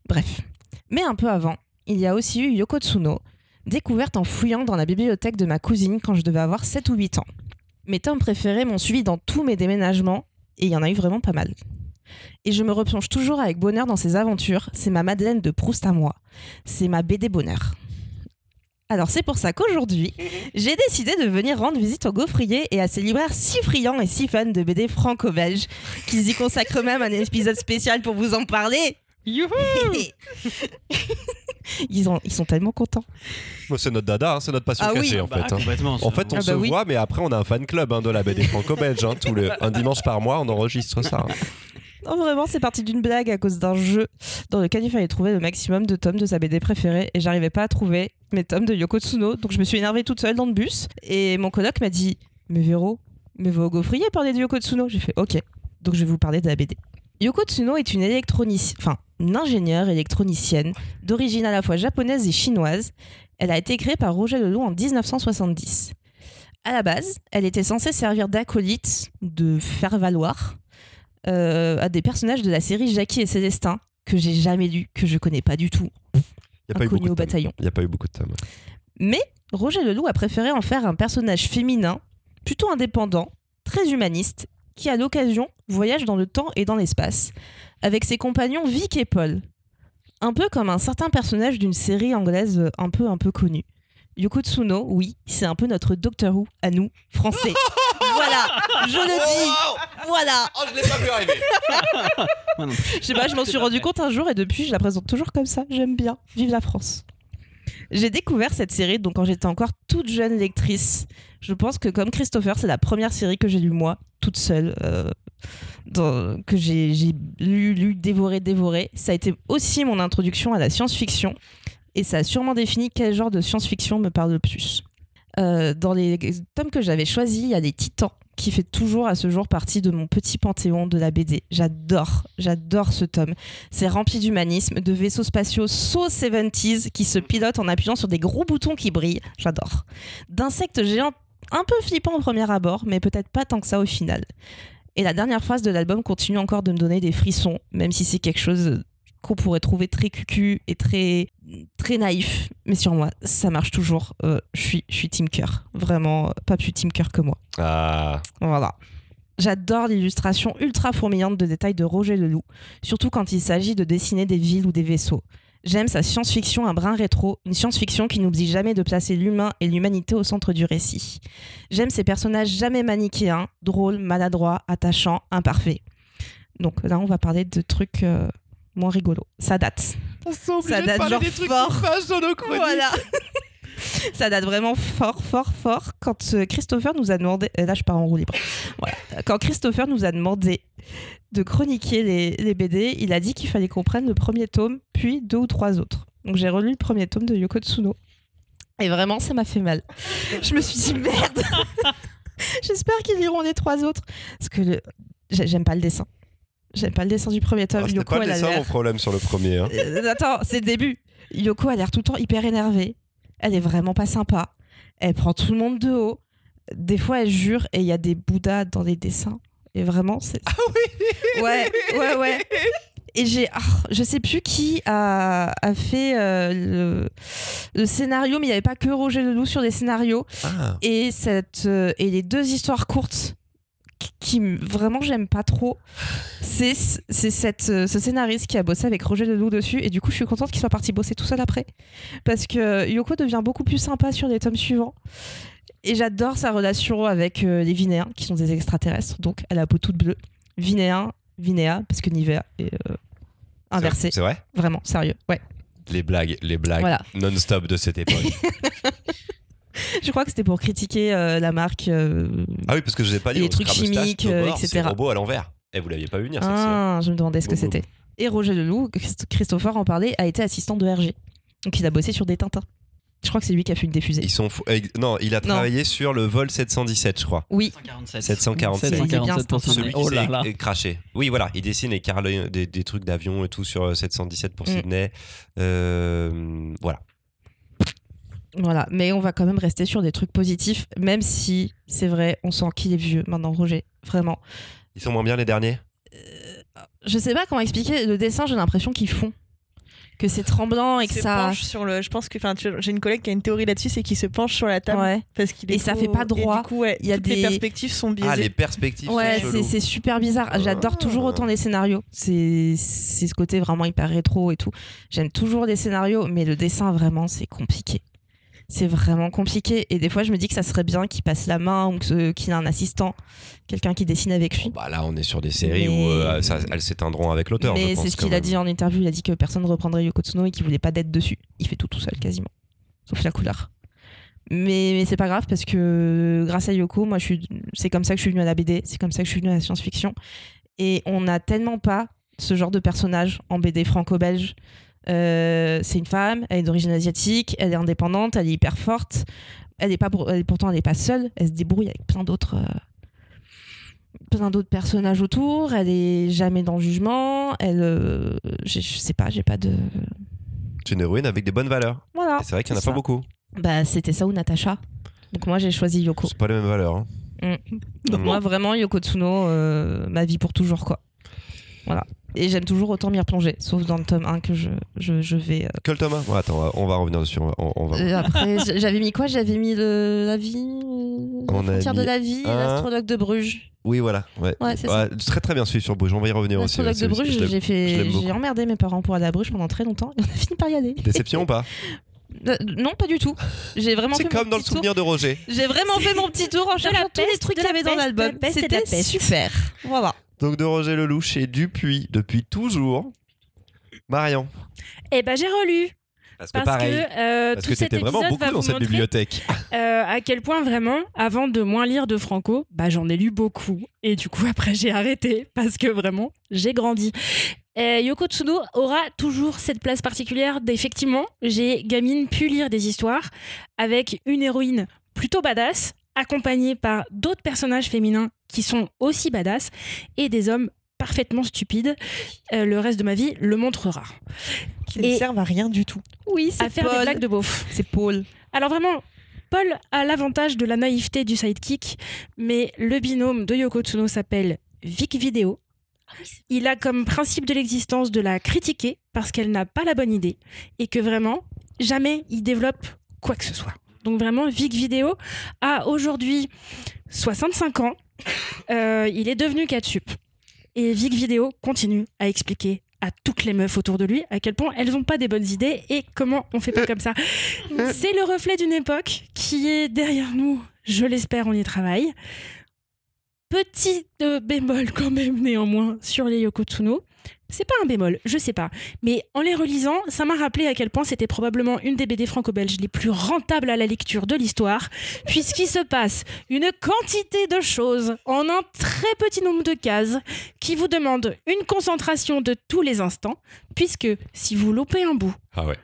Bref. Mais un peu avant, il y a aussi eu Yoko Tsuno, découverte en fouillant dans la bibliothèque de ma cousine quand je devais avoir 7 ou 8 ans. Mes tomes préférés m'ont suivi dans tous mes déménagements, et il y en a eu vraiment pas mal. Et je me replonge toujours avec bonheur dans ces aventures, c'est ma Madeleine de Proust à moi. C'est ma BD bonheur. Alors c'est pour ça qu'aujourd'hui, j'ai décidé de venir rendre visite au gaufrier et à ces libraires si friands et si fans de BD franco-belges qu'ils y consacrent même un épisode spécial pour vous en parler. ils, ont- ils sont tellement contents. Bon, c'est notre dada, hein, c'est notre passion Ah oui. cachée en fait. hein. En fait, on Ah se bah oui. voit, mais après, on a un fan club hein, de la BD franco-belge. hein. Tous les- un dimanche par mois, on enregistre ça. hein. Non, vraiment, c'est parti d'une blague à cause d'un jeu dans lequel il fallait trouver le maximum de tomes de sa BD préférée et j'arrivais pas à trouver mes tomes de Yoko Tsuno. Donc je me suis énervée toute seule dans le bus et mon coloc m'a dit Mais Véro, mais au gaufrier parler de Yoko Tsuno. J'ai fait Ok, donc je vais vous parler de la BD. Yoko Tsuno est une électronicienne, enfin ingénieure électronicienne d'origine à la fois japonaise et chinoise. Elle a été créée par Roger Leloup en 1970. À la base, elle était censée servir d'acolyte, de faire valoir, euh, à des personnages de la série Jackie et Célestin que j'ai jamais lu, que je connais pas du tout, Il n'y a, pas eu inconnu beaucoup au de tomes. bataillon. Il y a pas eu beaucoup de tomes. Mais Roger Leloup a préféré en faire un personnage féminin, plutôt indépendant, très humaniste, qui à l'occasion voyage dans le temps et dans l'espace, avec ses compagnons Vic et Paul. Un peu comme un certain personnage d'une série anglaise euh, un peu un peu connue. Yoko Tsuno, oui, c'est un peu notre Doctor Who à nous, français. voilà, je le dis, voilà. Oh, je l'ai pas vu arriver Je sais pas, je m'en suis rendu compte un jour et depuis, je la présente toujours comme ça. J'aime bien. Vive la France. J'ai découvert cette série donc quand j'étais encore toute jeune lectrice. Je pense que comme Christopher, c'est la première série que j'ai lue moi, toute seule, euh, que j'ai lu, lu, dévoré, dévoré. Ça a été aussi mon introduction à la science-fiction et ça a sûrement défini quel genre de science-fiction me parle le plus. Euh, dans les tomes que j'avais choisis, il y a les Titans qui fait toujours à ce jour partie de mon petit panthéon de la BD. J'adore, j'adore ce tome. C'est rempli d'humanisme, de vaisseaux spatiaux so 70s qui se pilotent en appuyant sur des gros boutons qui brillent. J'adore. D'insectes géants un peu flippants au premier abord, mais peut-être pas tant que ça au final. Et la dernière phrase de l'album continue encore de me donner des frissons, même si c'est quelque chose qu'on pourrait trouver très cucu et très très naïf. Mais sur moi, ça marche toujours. Euh, je suis je suis Team Cœur. Vraiment, pas plus Team Cœur que moi. Ah, Voilà. J'adore l'illustration ultra fourmillante de détails de Roger Leloup, surtout quand il s'agit de dessiner des villes ou des vaisseaux. J'aime sa science-fiction un brin rétro, une science-fiction qui n'oublie jamais de placer l'humain et l'humanité au centre du récit. J'aime ses personnages jamais manichéens, drôles, maladroits, attachants, imparfaits. Donc là, on va parler de trucs euh, moins rigolos. Ça date. Ça date genre fort. Voilà. Ça date vraiment fort, fort, fort. Quand euh, Christopher nous a demandé, euh, là je pars en roue libre. Voilà. Quand Christopher nous a demandé de chroniquer les, les BD, il a dit qu'il fallait qu'on prenne le premier tome, puis deux ou trois autres. Donc j'ai relu le premier tome de Yoko Tsuno. Et vraiment, ça m'a fait mal. Je me suis dit merde. J'espère qu'ils liront les trois autres. Parce que le- j'aime pas le dessin. J'aime pas le dessin du premier tome. Ah, Yoko, pas le dessin mon problème sur le premier. hein. euh, attends, c'est le début. Yoko a l'air tout le temps hyper énervée. Elle est vraiment pas sympa. Elle prend tout le monde de haut. Des fois, elle jure et il y a des bouddhas dans les dessins. Et vraiment, c'est. Ah oui Ouais, ouais, ouais. Et j'ai. ah, je sais plus qui a, a fait euh, le, le scénario, mais il n'y avait pas que Roger Leloup sur les scénarios. Ah. Et, cette, euh, et les deux histoires courtes qui, vraiment j'aime pas trop, c'est cette, euh, ce scénariste qui a bossé avec Roger Leloup dessus. Et du coup, je suis contente qu'il soit parti bosser tout seul après. Parce que Yoko devient beaucoup plus sympa sur les tomes suivants. Et j'adore sa relation avec euh, les Vinéens, qui sont des extraterrestres. Donc, elle a la peau toute bleue. Vinéen, Vinéa, parce que Nivea est euh, inversé. C'est vrai? Vraiment, sérieux. Ouais. Les blagues, les blagues Voilà. non-stop de cette époque. Je crois que c'était pour critiquer euh, la marque. euh, ah oui, parce que je vous ai pas dit, Les trucs chimiques, Tobor, euh, c'est etc. robot à l'envers. Eh, vous l'aviez pas vu venir. Ah, je me demandais ce que Boum, c'était. Et Roger Leloup, Christ- Christopher en parlait, a été assistant de RG. Donc il a bossé sur des Tintins. Je crois que c'est lui qui a fait une des fusées. Ils sont fous. Eh, Non, il a Non. travaillé sur le vol 717, je crois. Oui, 747. 747. 747 pour Celui qui Oh là s'est là. craché. Oui, voilà, il dessine et carle des, des trucs d'avion et tout sur euh, 717 pour Mm. Sydney. Euh, voilà. Voilà. Mais on va quand même rester sur des trucs positifs, même si c'est vrai, on sent qu'il est vieux maintenant, Roger. Vraiment. Ils sont moins bien les derniers? Je sais pas comment expliquer. Le dessin, j'ai l'impression qu'ils font. Que c'est tremblant et que se ça. sur le. Je pense que, j'ai une collègue qui a une théorie là-dessus, c'est qu'il se penche sur la table Ouais. parce qu'il est Et ça trop- fait pas droit. Et du coup, ouais, Il y a toutes les des- perspectives sont biaisées. Ah, les perspectives Ouais, sont c'est super bizarre. J'adore toujours Ah. autant les scénarios. C'est c'est ce côté vraiment hyper rétro et tout. J'aime toujours les scénarios, mais le dessin, vraiment, c'est compliqué. C'est vraiment compliqué. Et des fois, je me dis que ça serait bien qu'il passe la main ou qu'il ait un assistant, quelqu'un qui dessine avec lui. Bon, bah là, on est sur des séries Mais- où euh, ça- elles s'éteindront avec l'auteur. Mais c'est ce qu'il a dit en interview. Il a dit que personne ne reprendrait Yoko Tsuno et qu'il voulait pas d'être dessus. Il fait tout tout seul quasiment, sauf la couleur. Mais, mais c'est pas grave parce que grâce à Yoko, moi, c'est comme ça que je suis venue à la BD, c'est comme ça que je suis venue à la science-fiction. Et on n'a tellement pas ce genre de personnage en BD franco-belge. Euh, c'est une femme, elle est d'origine asiatique, elle est indépendante, elle est hyper forte. Elle est pas, pour- elle- pourtant, elle n'est pas seule. Elle se débrouille avec plein d'autres, euh, plein d'autres personnages autour. Elle est jamais dans le jugement. Elle, euh, je je sais pas, j'ai pas de. C'est une héroïne avec des bonnes valeurs. Voilà. Et c'est vrai qu'il n'y en a pas beaucoup. Bah, c'était ça ou Natacha. Donc moi, j'ai choisi Yoko. C'est pas les mêmes valeurs. hein. Donc Mm. moi, vraiment, Yoko Tsuno, euh, ma vie pour toujours, quoi. Voilà. Et j'aime toujours autant m'y replonger, sauf dans le tome 1 que je, je, je vais. euh, Que le Thomas Bon, Attends, on va, on va revenir dessus. On va, on- on va- Euh, après, j'avais mis quoi? J'avais mis le, la vie, On la a frontière de la vie, et un- l'astrologue de Bruges. Oui, voilà. Ouais. Ouais, très très bien suivi sur Bruges. On va y revenir aussi. L'astrologue de Bruges, j'ai fait, emmerdé mes parents pour aller à Bruges pendant très longtemps. Et on a fini par y aller. Déception ou pas? Euh, non, pas du tout. J'ai vraiment C'est comme dans le tour. souvenir de Roger. J'ai vraiment fait mon petit tour en cherchant tous les trucs qu'il y avait dans l'album. C'était super. Voilà. Donc de Roger Lelouch chez Dupuis depuis toujours. Marion. Eh ben j'ai relu Parce que parce pareil. que euh, Parce tout que cet t'étais vraiment beaucoup dans cette bibliothèque. euh, à quel point vraiment, avant de moins lire de Franco, bah j'en ai lu beaucoup et du coup après j'ai arrêté parce que vraiment j'ai grandi. Et Yoko Tsuno aura toujours cette place particulière d'effectivement, j'ai gamine pu lire des histoires avec une héroïne plutôt badass, accompagnée par d'autres personnages féminins qui sont aussi badass et des hommes parfaitement stupides. Euh, le reste de ma vie le montrera. Qui ne servent à rien du tout. Oui, À faire des blagues de beauf. C'est Paul. Alors vraiment, Paul a l'avantage de la naïveté du sidekick, mais le binôme de Yoko Tsuno s'appelle Vic Video. Il a comme principe de l'existence de la critiquer parce qu'elle n'a pas la bonne idée et que vraiment, jamais il développe quoi que ce soit. Donc vraiment, Vic Video a aujourd'hui 65 ans. Euh, il est devenu catsup. Et Vic Video continue à expliquer à toutes les meufs autour de lui à quel point elles n'ont pas des bonnes idées et comment on fait pas comme ça. C'est le reflet d'une époque qui est derrière nous. Je l'espère, on y travaille. Petit euh, bémol quand même néanmoins sur les Yoko Tsuno. C'est pas un bémol, je sais pas. Mais en les relisant, ça m'a rappelé à quel point c'était probablement une des BD franco-belges les plus rentables à la lecture de l'histoire, puisqu'il se passe une quantité de choses en un très petit nombre de cases qui vous demandent une concentration de tous les instants, puisque si vous loupez un bout, Ah ouais.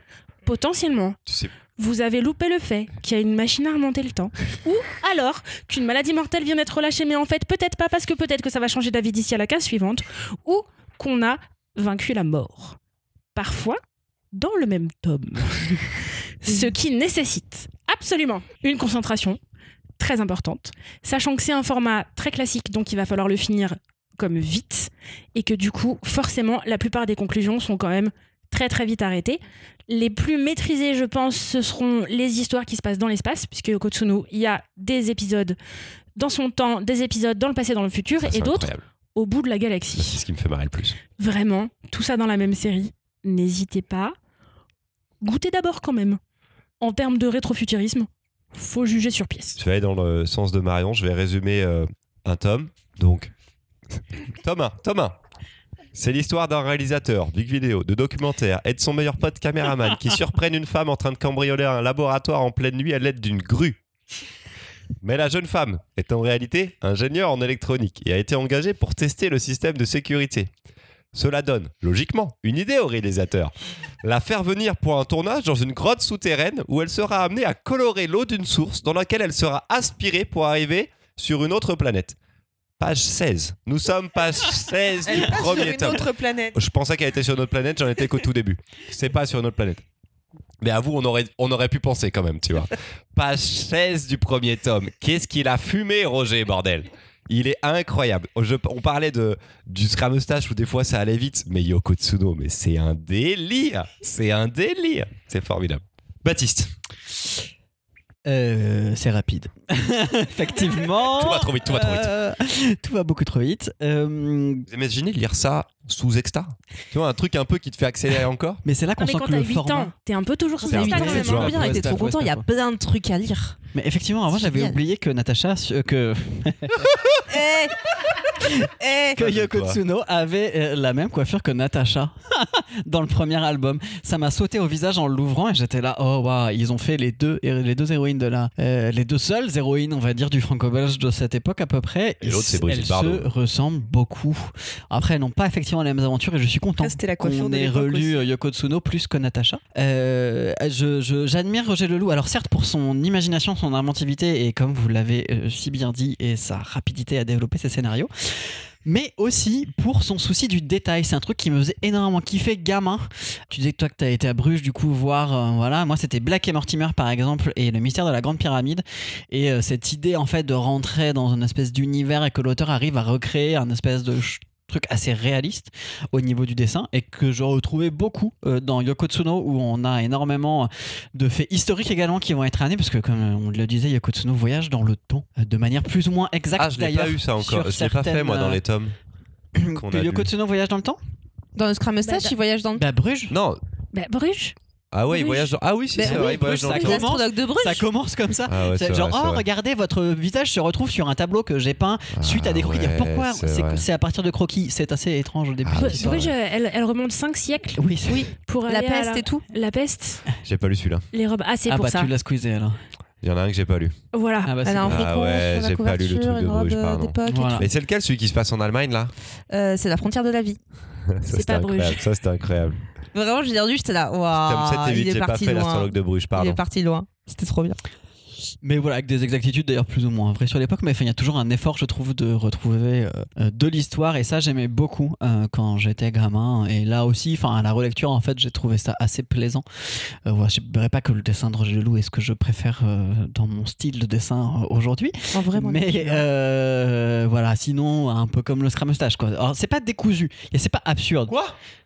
potentiellement, Tu sais. vous avez loupé le fait qu'il y a une machine à remonter le temps. Ou alors qu'une maladie mortelle vient d'être relâchée, mais en fait, peut-être pas parce que peut-être que ça va changer d'avis d'ici à la case suivante. Ou qu'on a vaincu la mort. Parfois, dans le même tome. Ce qui nécessite absolument une concentration très importante, sachant que c'est un format très classique, donc il va falloir le finir comme vite, et que du coup, forcément, la plupart des conclusions sont quand même très très vite arrêtées. Les plus maîtrisées, je pense, ce seront les histoires qui se passent dans l'espace, puisque Yoko Tsuno, il y a des épisodes dans son temps, des épisodes dans le passé, dans le futur, Ça, et d'autres. Au bout de la C'est galaxie. ce qui me fait marrer le plus. Vraiment, tout ça dans la même série. N'hésitez pas. Goûtez d'abord quand même. En termes de rétrofuturisme, faut juger sur pièce. Je vais aller dans le sens de Marion. Je vais résumer euh, un tome. Donc, tome 1. Tome 1. C'est l'histoire d'un réalisateur, Big Vidéo, de documentaire et de son meilleur pote caméraman qui surprennent une femme en train de cambrioler un laboratoire en pleine nuit à l'aide d'une grue. Mais la jeune femme est en réalité ingénieure en électronique et a été engagée pour tester le système de sécurité. Cela donne, logiquement, une idée au réalisateur. La faire venir pour un tournage dans une grotte souterraine où elle sera amenée à colorer l'eau d'une source dans laquelle elle sera aspirée pour arriver sur une autre planète. Page 16. Nous sommes page 16 Elle du est pas sur premier une tome. autre planète. Je pensais qu'elle était sur notre planète, j'en étais qu'au tout début. C'est pas sur notre planète. Mais à vous, on aurait, pu penser quand même, tu vois. Page 16 du premier tome. Qu'est-ce qu'il a fumé, Roger, bordel? Il est incroyable. On parlait de, du Scramustache où des fois ça allait vite, mais Yoko Tsuno, mais c'est un délire. C'est un délire. C'est formidable. Baptiste, Euh, c'est rapide. Effectivement. Tout va trop vite, tout va trop vite. Euh, tout va beaucoup trop vite. Euh, vous imaginez lire ça sous Exta? Tu vois, un truc un peu qui te fait accélérer encore? Mais c'est là qu'on mais sent quand que t'as le 8 format. ans, t'es un peu toujours sous toujours hein. Insta, trop content. Il y a plein de trucs à lire. Mais effectivement, avant j'avais oublié que Natacha, euh, que, Eh Eh que Yoko. Tsuno avait euh, la même coiffure que Natacha dans le premier album. Ça m'a sauté au visage en l'ouvrant et j'étais là, oh waouh, ils ont fait les deux, les deux héroïnes de la, euh, les deux seules héroïnes, on va dire, du franco-belge de cette époque à peu près. Et l'autre, c'est Elles Brigitte Bardot. se ressemblent beaucoup. Après, elles n'ont pas effectivement les mêmes aventures et je suis content. Ah, qu'on ait relu aussi. Yoko Tsuno plus que Natacha. Euh, je- je- J'admire Roger Leloup. Alors certes pour son imagination, son inventivité et comme vous l'avez euh, si bien dit et sa rapidité à développer ses scénarios. Mais aussi pour son souci du détail. C'est un truc qui me faisait énormément kiffer gamin. Tu disais que toi que tu as été à Bruges du coup voir euh, voilà, moi c'était Black et Mortimer par exemple et le mystère de la grande pyramide et euh, cette idée en fait de rentrer dans une espèce d'univers et que l'auteur arrive à recréer un espèce de truc assez réaliste au niveau du dessin et que je retrouvais beaucoup euh, dans Yoko Tsuno où on a énormément de faits historiques également qui vont être amenés parce que comme on le disait Yoko Tsuno voyage dans le temps euh, de manière plus ou moins exacte Ah, je l'ai pas eu ça encore. sur Je l'ai pas fait, certaines, moi, dans euh, les tomes. Yoko. Tsuno voyage dans le temps? Dans le Scrum Mustache, Bah, il voyage dans le Bah Bruges Non. Bah, Bruges? Ah ouais, il Bruges. voyage dans... Ah oui, c'est oui, vrai, il voyage dans ça le Oui, temps. commence. l'astrologue de Bruges. ça commence comme ça Ah ouais, genre, vrai, oh, vrai. regardez, votre visage se retrouve sur un tableau que j'ai peint suite à des Ah croquis. ouais, Pourquoi c'est à partir de croquis. C'est assez étrange au début. Ah. Bruges, elle, elle remonte 5 siècles Oui, c'est- Oui, pour la peste et tout. La peste, J'ai pas lu celui-là. les robes. Ah, c'est Ah pour bah ça. tu l'as squeezé alors. Il y en a un que j'ai pas lu. Voilà. Ah bah, c'est Elle a un bon. Ah fricot ouais, j'ai pas lu le truc de une robe Bruges, euh, pardon. et Voilà. Mais c'est lequel celui qui se passe en Allemagne là? Euh, c'est la frontière de la vie. C'est pas Bruges. Ça c'était incroyable. Vraiment, j'ai lu, j'étais là. Waouh, 7 et 8, il est j'ai pas parti fait loin. l'astrologue de Bruges, Il pardon. est parti loin. C'était trop bien. Mais voilà, avec des exactitudes d'ailleurs plus ou moins vraies sur l'époque, mais enfin, il y a toujours un effort, je trouve, de retrouver euh, de l'histoire, et ça j'aimais beaucoup euh, quand j'étais gamin. Et là aussi, enfin, à la relecture, en fait, j'ai trouvé ça assez plaisant. Euh, voilà, je ne dirais pas que le dessin de Roger Leloup est ce que je préfère euh, dans mon style de dessin euh, aujourd'hui, En vrai, moi, mais euh, voilà, sinon, un peu comme le Scramustache, quoi. Alors, c'est pas décousu, et c'est pas absurde. Quoi?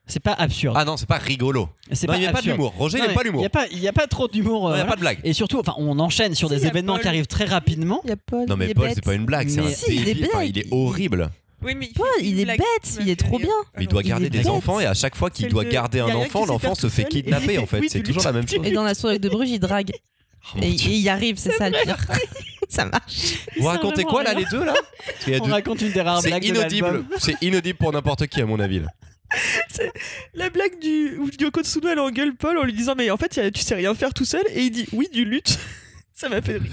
C'est pas absurde. Ah non, c'est pas rigolo. c'est il n'y a pas d'humour. Roger, il n'aime pas mais l'humour. Il n'y a, pas- trop d'humour. Il euh, n'y a voilà. pas de blague. Et surtout, enfin, on enchaîne sur des événements qui arrivent très rapidement. Il y a Paul. Non mais Paul, c'est pas une blague, c'est Mais un si, il est débile. Enfin, bête. il est horrible. Oui, mais il, Paul, il est blague bête, il est trop bien. Il doit garder des bête. enfants et à chaque fois qu'il doit de- garder un enfant, l'enfant se fait kidnapper en fait. oui, C'est toujours la même chose. Et dans l'astrologue de Bruges, il drague. Oh, Et, il y arrive, c'est ça le pire. ça marche. Vous racontez quoi là les deux là On du- raconte une des rares C'est blagues de inaudible. l'album. C'est inaudible pour n'importe qui à mon avis. là. La blague du où Yoko Tsuno elle engueule Paul en lui disant mais en fait a- tu sais rien faire tout seul et il dit oui du lutte. Ça m'a fait rire.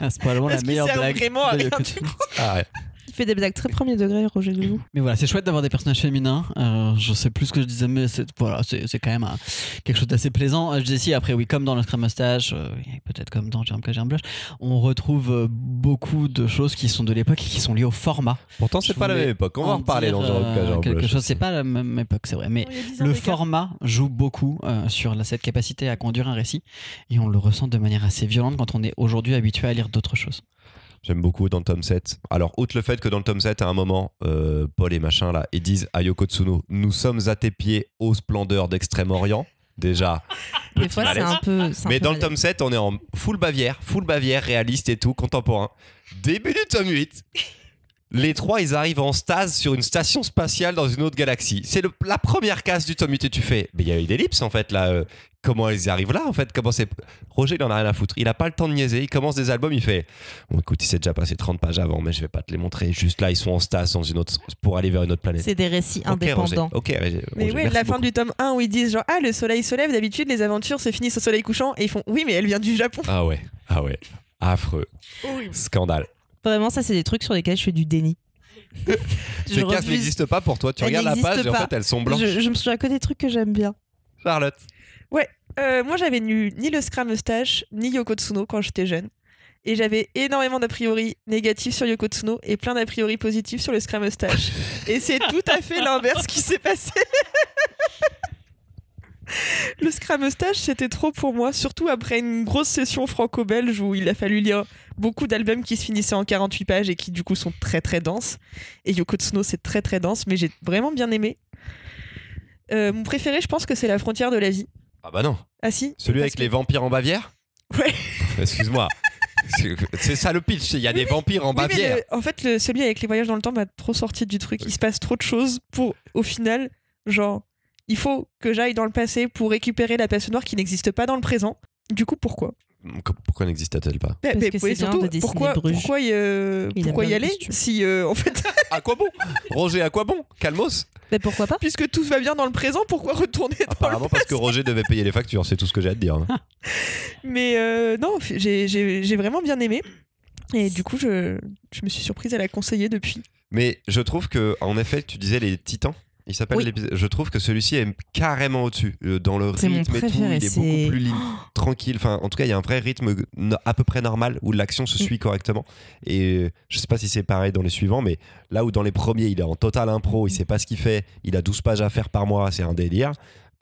Ah, c'est probablement la Parce meilleure sert blague. vraiment de Yoko Tsuno. Ah ouais. Il fait des blagues très premier degré, Roger Leloup. Mais voilà, c'est chouette d'avoir des personnages féminins. Euh, je sais plus ce que je disais, mais c'est voilà, c'est c'est quand même un- quelque chose d'assez plaisant. Euh, Je disais si, après, oui, comme dans le Scrum Mustache, euh, et peut-être comme dans Jérôme Cagé Blush, on retrouve euh, beaucoup de choses qui sont de l'époque et qui sont liées au format. Pourtant c'est Je pas la même époque. On va en reparler dans Jérôme en quelque Blush chose. C'est pas la même époque, c'est vrai. Mais le format joue beaucoup euh, sur la- cette capacité à conduire un récit et on le ressent de manière assez violente quand on est aujourd'hui habitué à lire d'autres choses. J'aime beaucoup dans le tome 7. Alors, outre le fait que dans le tome 7, à un moment, euh, Paul et machin, là, ils disent à Yoko Tsuno Nous sommes à tes pieds, ô splendeur d'Extrême-Orient. Déjà. Des fois, c'est un peu. un Mais peu dans le tome 7, on est en full Bavière, full Bavière, réaliste et tout, contemporain. Début du tome 8. Les trois, ils arrivent en stase sur une station spatiale dans une autre galaxie. C'est la première case du tome 8 et tu fais. Mais il y a eu des ellipses en fait là. Comment ils y arrivent là en fait Comment c'est Roger, il en a rien à foutre. Il a pas le temps de niaiser. Il commence des albums, il fait. Bon, écoute, il s'est déjà passé 30 pages avant, mais je vais pas te les montrer. Juste là, ils sont en stase dans une autre pour aller vers une autre planète. C'est des récits Ok, Roger. indépendants. Ok, Roger, Mais Roger, oui, la fin beaucoup. du tome 1 où ils disent genre ah le soleil se lève d'habitude les aventures se finissent au soleil couchant et ils font oui mais elle vient du Japon. Ah ouais, ah ouais. Affreux. Horrible. Scandale. Vraiment, ça, c'est des trucs sur lesquels je fais du déni. Ces cases n'existent pas pour toi. Tu regardes la page et en pas. fait elles sont blanches. Je, je me souviens que des trucs que j'aime bien. Charlotte. Euh, moi, j'avais nu ni le Scrum Mustache, ni Yoko Tsuno quand j'étais jeune. Et j'avais énormément d'a priori négatifs sur Yoko Tsuno et plein d'a priori positifs sur le Scrum Mustache. et c'est tout à fait l'inverse qui s'est passé. le Scrum Mustache, c'était trop pour moi, surtout après une grosse session franco-belge où il a fallu lire beaucoup d'albums qui se finissaient en 48 pages et qui du coup sont très très denses. Et Yoko Tsuno, c'est très très dense, mais j'ai vraiment bien aimé. Euh, mon préféré, je pense que c'est La frontière de la vie. Ah bah non. Ah si Celui avec que- les vampires en Bavière Ouais. Excuse-moi. C'est- ça le pitch. Il y a des vampires en Oui, Bavière. le- en fait, le, celui avec les voyages dans le temps m'a trop sorti du truc. Il se passe trop de choses pour, au final, genre, il faut que j'aille dans le passé pour récupérer la noire qui n'existe pas dans le présent. Du coup, pourquoi? Pourquoi n'existe-t-elle pas? Mais- Parce mais- que oui, surtout, de pourquoi, Bruges. pourquoi, y, euh, pourquoi y aller si, euh, en fait, À quoi bon? Roger, à quoi bon? Calmos? Mais pourquoi pas? Puisque tout va bien dans le présent, pourquoi retourner dans le Apparemment parce que Roger devait payer les factures, c'est tout ce que j'ai à te dire. hein. Mais euh, non, j'ai- vraiment bien aimé. Et du coup, je, je me suis surprise à la conseiller depuis. Mais je trouve que, en effet, tu disais les titans. Il s'appelle Oui. l'épisode. Je trouve que celui-ci est carrément au-dessus euh, dans le rythme et tout. préféré, Il est beaucoup plus ligne, tranquille. Enfin, en tout cas, il y a un vrai rythme à peu près normal où l'action se Mm. suit correctement. Et euh, je sais pas si c'est pareil dans les suivants, mais là où dans les premiers, il est en total impro, il sait pas ce qu'il fait, il a 12 pages à faire par mois, c'est un délire.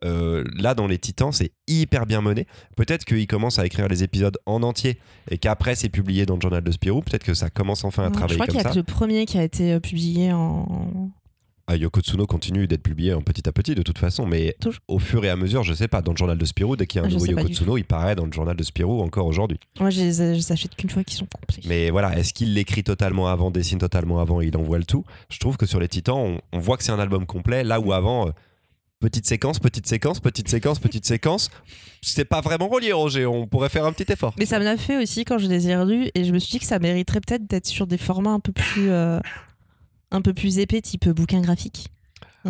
Euh, là, dans les Titans, c'est hyper bien mené. Peut-être qu'il commence à écrire les épisodes en entier et qu'après c'est publié dans le journal de Spirou. Peut-être que ça commence enfin à je travailler crois qu'il y a ça. que le premier qui a été publié en. Ah, Yoko Tsuno continue d'être publié en petit à petit de toute façon, mais Toujours. au fur et à mesure, je sais pas, dans le journal de Spirou, dès qu'il y a un je nouveau Yoko Tsuno, il paraît dans le journal de Spirou encore aujourd'hui. Moi, je les, les achète qu'une fois qu'ils sont complets. Mais voilà, est-ce qu'il l'écrit totalement avant, dessine totalement avant et il envoie le tout? Je trouve que sur les Titans, on, on voit que c'est un album complet, là où avant, euh, petite séquence, petite séquence, petite séquence, petite séquence, c'est pas vraiment relié, Roger, on pourrait faire un petit effort. Mais ça me l'a fait aussi quand je les ai relus et je me suis dit que ça mériterait peut-être d'être sur des formats un peu plus, euh, un peu plus épais, type bouquin graphique.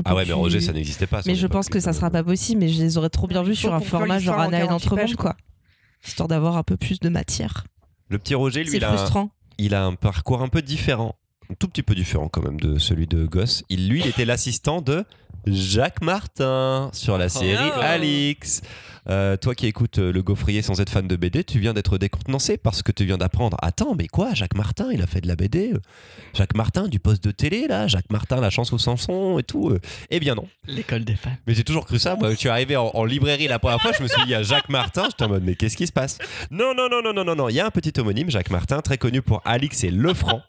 Ah ouais, mais Roger, ça n'existait pas. Mais je pense que ça sera pas possible, mais je les aurais trop bien vus sur un format genre Anna et 48 l'entrebande, pages, quoi. Histoire d'avoir un peu plus de matière. Le petit Roger, lui, il a, un, frustrant. il a un parcours un peu différent, un tout petit peu différent quand même de celui de Gosse. Il, lui, il était l'assistant de Jacques Martin sur la série Oh. Alix. Euh, toi qui écoutes euh, le gaufrier sans être fan de BD, tu viens d'être décontenancé parce que tu viens d'apprendre. Attends, mais quoi? Jacques Martin, il a fait de la BD euh. Jacques Martin du poste de télé, là? Jacques Martin, la chance au Samson et tout. Eh bien non. L'école des fans. Mais j'ai toujours cru ça. Moi, je suis arrivé en, en librairie la première fois, je me suis dit, il y a Jacques Martin. J'étais en mode, mais qu'est-ce qui se passe? Non, non, non, non, non, non, non. Il y a un petit homonyme, Jacques Martin, très connu pour Alix et Lefranc.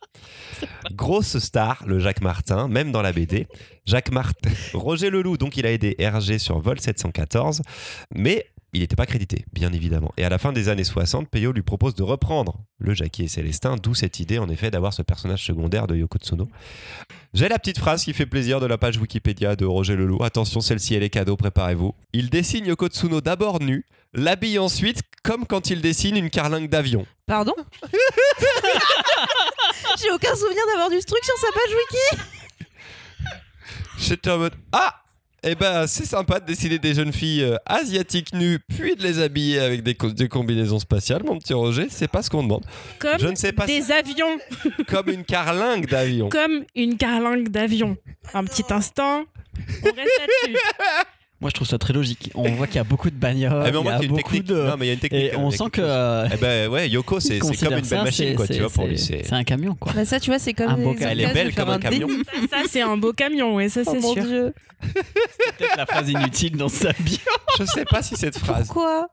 Grosse star, le Jacques Martin, même dans la BD. Jacques Martin, Roger Leloup, donc il a aidé RG sur Vol 714, mais il n'était pas crédité, bien évidemment. Et à la fin des années 60, Peyo lui propose de reprendre le Jackie et Célestin, d'où cette idée, en effet, d'avoir ce personnage secondaire de Yoko Tsuno. J'ai la petite phrase qui fait plaisir de la page Wikipédia de Roger Leloup. Attention, celle-ci, elle est cadeau, préparez-vous. Il dessine Yoko Tsuno d'abord nu, l'habille ensuite comme quand il dessine une carlingue d'avion. Pardon J'ai aucun souvenir d'avoir du truc sur sa page wiki. J'étais en mode Ah Eh ben, c'est sympa de dessiner des jeunes filles euh, asiatiques nues, puis de les habiller avec des, co- des combinaisons spatiales, mon petit Roger. C'est pas ce qu'on demande. Comme Je ne sais pas des avions, Comme une carlingue d'avion. comme une carlingue d'avion. Un petit instant, on reste là-dessus. Moi, je trouve ça très logique. On voit qu'il y a beaucoup de bagnoles. Eh ben, il y a il y a une beaucoup technique. de. Non, mais il y a une technique. Et quand même, on sent que. euh, Eh ben ouais, Yoko, c'est comme une belle ça, machine, c'est- quoi, tu vois, pour lui. c'est- un camion, quoi. Bah ça, tu vois, c'est comme Un beau gars. Elle est belle comme un camion. Ça, ça, c'est un beau camion, ouais, ça Oh c'est mon sûr. dieu. Peut-être la phrase inutile dans sa bio. Je sais pas si cette phrase Pourquoi?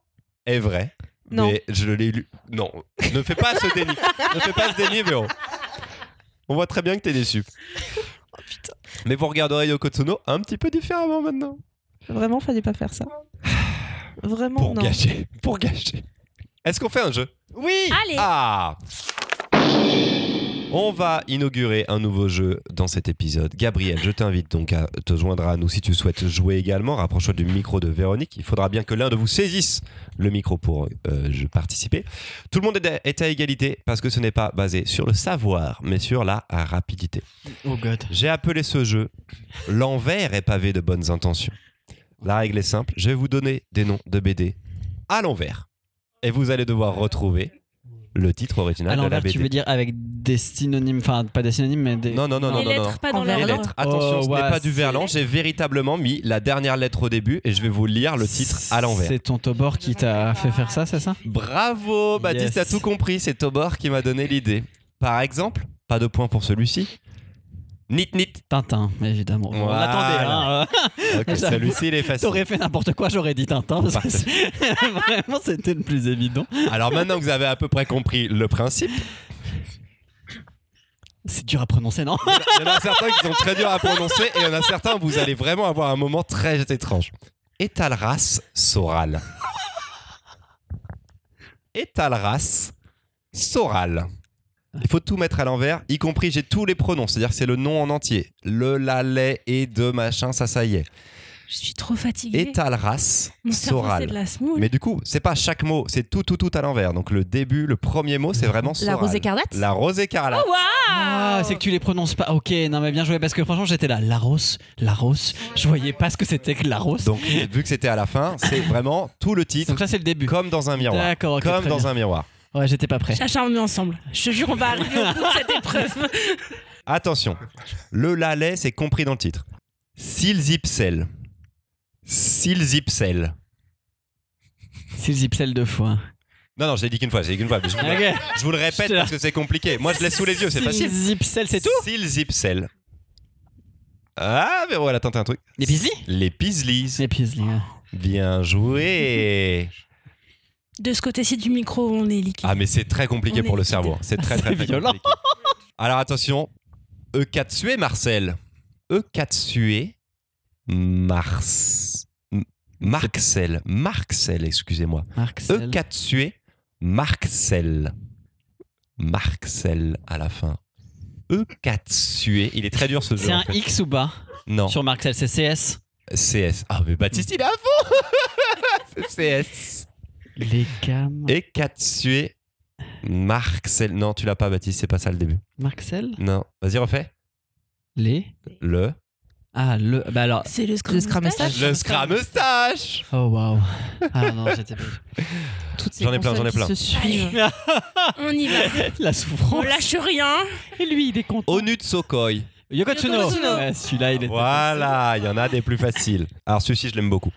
est vraie. Non. Mais je l'ai lu. Non, ne fais pas ce déni. ne fais pas ce déni, mais on... voit très bien que t'es déçu. Mais vous regarderez Yoko Tsuno un petit peu différemment maintenant. Vraiment, fallait pas faire ça. Vraiment, Pour non. gâcher. Pour gâcher. Est-ce qu'on fait un jeu? Oui Allez, Ah On va inaugurer un nouveau jeu dans cet épisode. Gabriel, je t'invite donc à te joindre à nous si tu souhaites jouer également. Rapproche-toi du micro de Véronique. Il faudra bien que l'un de vous saisisse le micro pour euh, participer. Tout le monde est à- est à égalité parce que ce n'est pas basé sur le savoir, mais sur la rapidité. Oh god. J'ai appelé ce jeu L'envers est pavé de bonnes intentions. La règle est simple, je vais vous donner des noms de BD à l'envers. Et vous allez devoir retrouver le titre original À de la l'envers, BD. tu veux dire avec des synonymes, enfin pas des synonymes, mais des. Non, non, non, non, les non, lettres non. pas dans l'ordre. Les verlan. lettres. Attention, Oh, ce ouais, n'est pas du c'est- verlan. J'ai véritablement mis la dernière lettre au début et je vais vous lire le titre à l'envers. C'est ton Tobor qui t'a fait faire ça, c'est ça Bravo, Baptiste, Yes. t'as tout compris. C'est Tobor qui m'a donné l'idée. Par exemple, pas de point pour celui-ci. Nit nit. Tintin, évidemment. On Voilà. l'attendait, hein. Celui-ci, il est facile. T'aurais fait n'importe quoi, j'aurais dit Tintin. Parce que Vraiment, c'était le plus évident. Alors maintenant que vous avez à peu près compris le principe, C'est dur à prononcer, non? Il y en a certains qui sont très durs à prononcer et il y en a certains où vous allez vraiment avoir un moment très étrange. Étalras Soral. Étalras Soral. Il faut tout mettre à l'envers, y compris j'ai tous les pronoms, c'est-à-dire que c'est le nom en entier. Le, la, les et de machin, ça, ça y est. Je suis trop fatiguée. Étalras Soral. la semoule. Mais du coup, c'est pas chaque mot, c'est tout, tout, tout à l'envers. Donc le début, le premier mot, c'est vraiment La Soral. rose écarlate La rose écarlate. Oh, waouh Ah, c'est que tu les prononces pas. Ok, non mais bien joué parce que franchement j'étais là, Laros, Laros. Je voyais pas ce que c'était que Laros. Donc, vu que c'était à la fin, c'est vraiment tout le titre, Donc ça c'est le début. comme dans un miroir. D'accord, ok, comme très dans bien. un miroir. Ouais, j'étais pas prêt. Chacharne-nous ensemble. Je te jure, on va arriver au bout de cette épreuve. Attention, le lalais, c'est compris dans le titre. Silzipsel. Silzipsel. C'est le zipsel deux fois. Non, non, j'ai dit qu'une fois, j'ai dit qu'une fois. mais Je vous, le- Ok. je vous le répète parce que c'est compliqué. Moi, je laisse sous les yeux, c'est facile. Zipsel, c'est tout Silzipsel. Ah, mais voilà, tentez un truc. Les Pisleys Les Pisleys. Les Pisleys. ouais. Bien joué. De ce côté-ci du micro, on est liquide. Ah, mais c'est très compliqué On pour est le cerveau. C'est très, très, violent. compliqué. Alors, attention. Eukatsué Marcel. Eukatsué Mars. M- Marcel. Marcel, excusez-moi. Marcel. Eukatsué Marcel. Marcel à la fin. Eukatsué. Il est très dur ce jeu. C'est en un fait. X ou bas Non, sur Marcel, c'est CS. CS. Ah, mais Baptiste, il est à fond C'est CS. Les cam. Eukatsué Marcel? Non, tu l'as pas, Baptiste, c'est pas ça le début. Marcel? Non. Vas-y, refais. Les? Le. Ah, le. Bah alors. C'est le Scrum Le Scrum Mustache. Mustache. Le Scrum Moustache Oh waouh. Ah non, j'étais ces J'en ai plein, j'en ai plein. On y va. La On souffrance. lâche rien. Et lui, il est content. Onu Tsokoi. Yoko Tsuno. Yoko Tsuno. Ouais, celui-là, il est. Voilà, il y en a des plus faciles. Alors celui-ci, je l'aime beaucoup.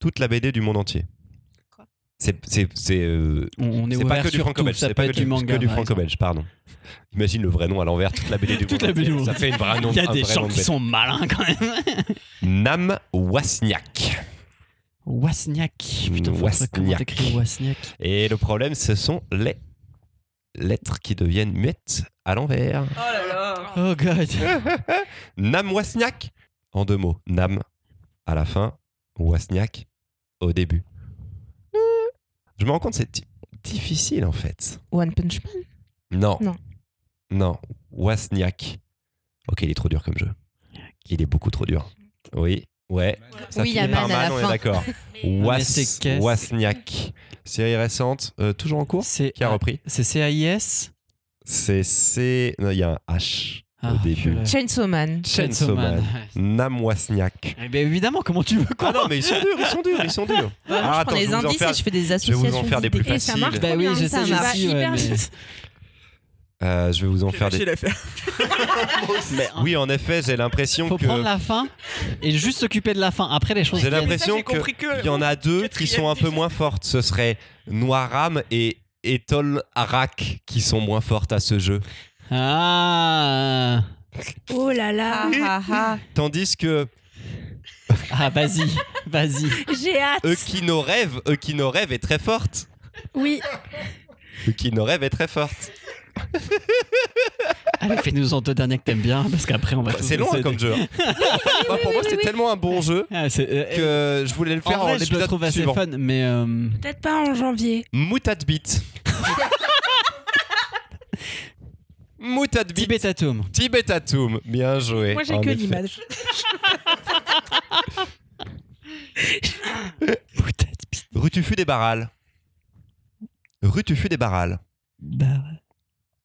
Toute la BD du monde entier. C'est euh, On, on est, c'est pas ouvert que du sur tout, franco-belge, ça c'est pas que du, manga. que du franco-belge, pardon. Imagine le vrai nom à l'envers, toute la BD du Toute monde la BD du entier. monde. Ça fait une vraie nom, Il y a des gens qui sont malins quand même. Nam Wasniak. Wasniak. Putain, Wasniak. Wasniak Et le problème, ce sont les lettres qui deviennent muettes à l'envers. Oh là là. Oh god. Nam Wasniak en deux mots. Nam à la fin, Wasniak au début. Je me rends compte, c'est di- difficile en fait. One Punch Man? Non. Non. Non. Wasniak. Ok, il est trop dur comme jeu. Il est beaucoup trop dur. Oui. Ouais. Ça Oui, il y a finit par man à la on est d'accord. c'est qu'est-ce- Wasniak. Série récente, euh, toujours en cours? C'est Qui a repris? C'est CAIS C'est C. Non, il y a un H Ah, au début. purée. Chainsaw Man. Chainsaw Man. Nam Wasniak. Eh ben évidemment, comment tu veux Ah quoi non, mais ils sont durs, ils sont durs, ils sont durs. Moi, Ah, je attends, prends je les vais vous en indices faire- et je fais des vais vous en associations. faire des plus Et ça marche. Bah oui, bien. je ça sais, je va sais, hyper vite. Euh, je vais vous en faire des. Mais, Oui, en effet, j'ai l'impression Faut que. prendre la fin et juste s'occuper de la fin. Après les choses. J'ai l'impression qu'il que y en a deux qui sont un peu moins fortes. Ce serait Noiram et Etol Arak qui sont moins fortes à ce jeu. Ah. Oh là là. Ah, ah, ah. Tandis que Ah vas-y, vas-y. J'ai hâte. Eukinorev, Eukinorev est très forte. Oui. Eukinorev est très forte. Allez, fais-nous en deux derniers que t'aimes bien, parce qu'après on va. tous C'est long hein, comme jeu. hein. Moi, pour moi, c'était tellement un bon jeu Ah, c'est, euh, que je voulais le faire en, vrai, je le trouve assez suivant. fun, mais euh, Peut-être pas en janvier. Moutatbit. Moutatbit. Tibetatum. Tibetatum. Bien joué. Moi j'ai que l'image. Rutufu des Barrales. Rutufu des Barrales. Bah,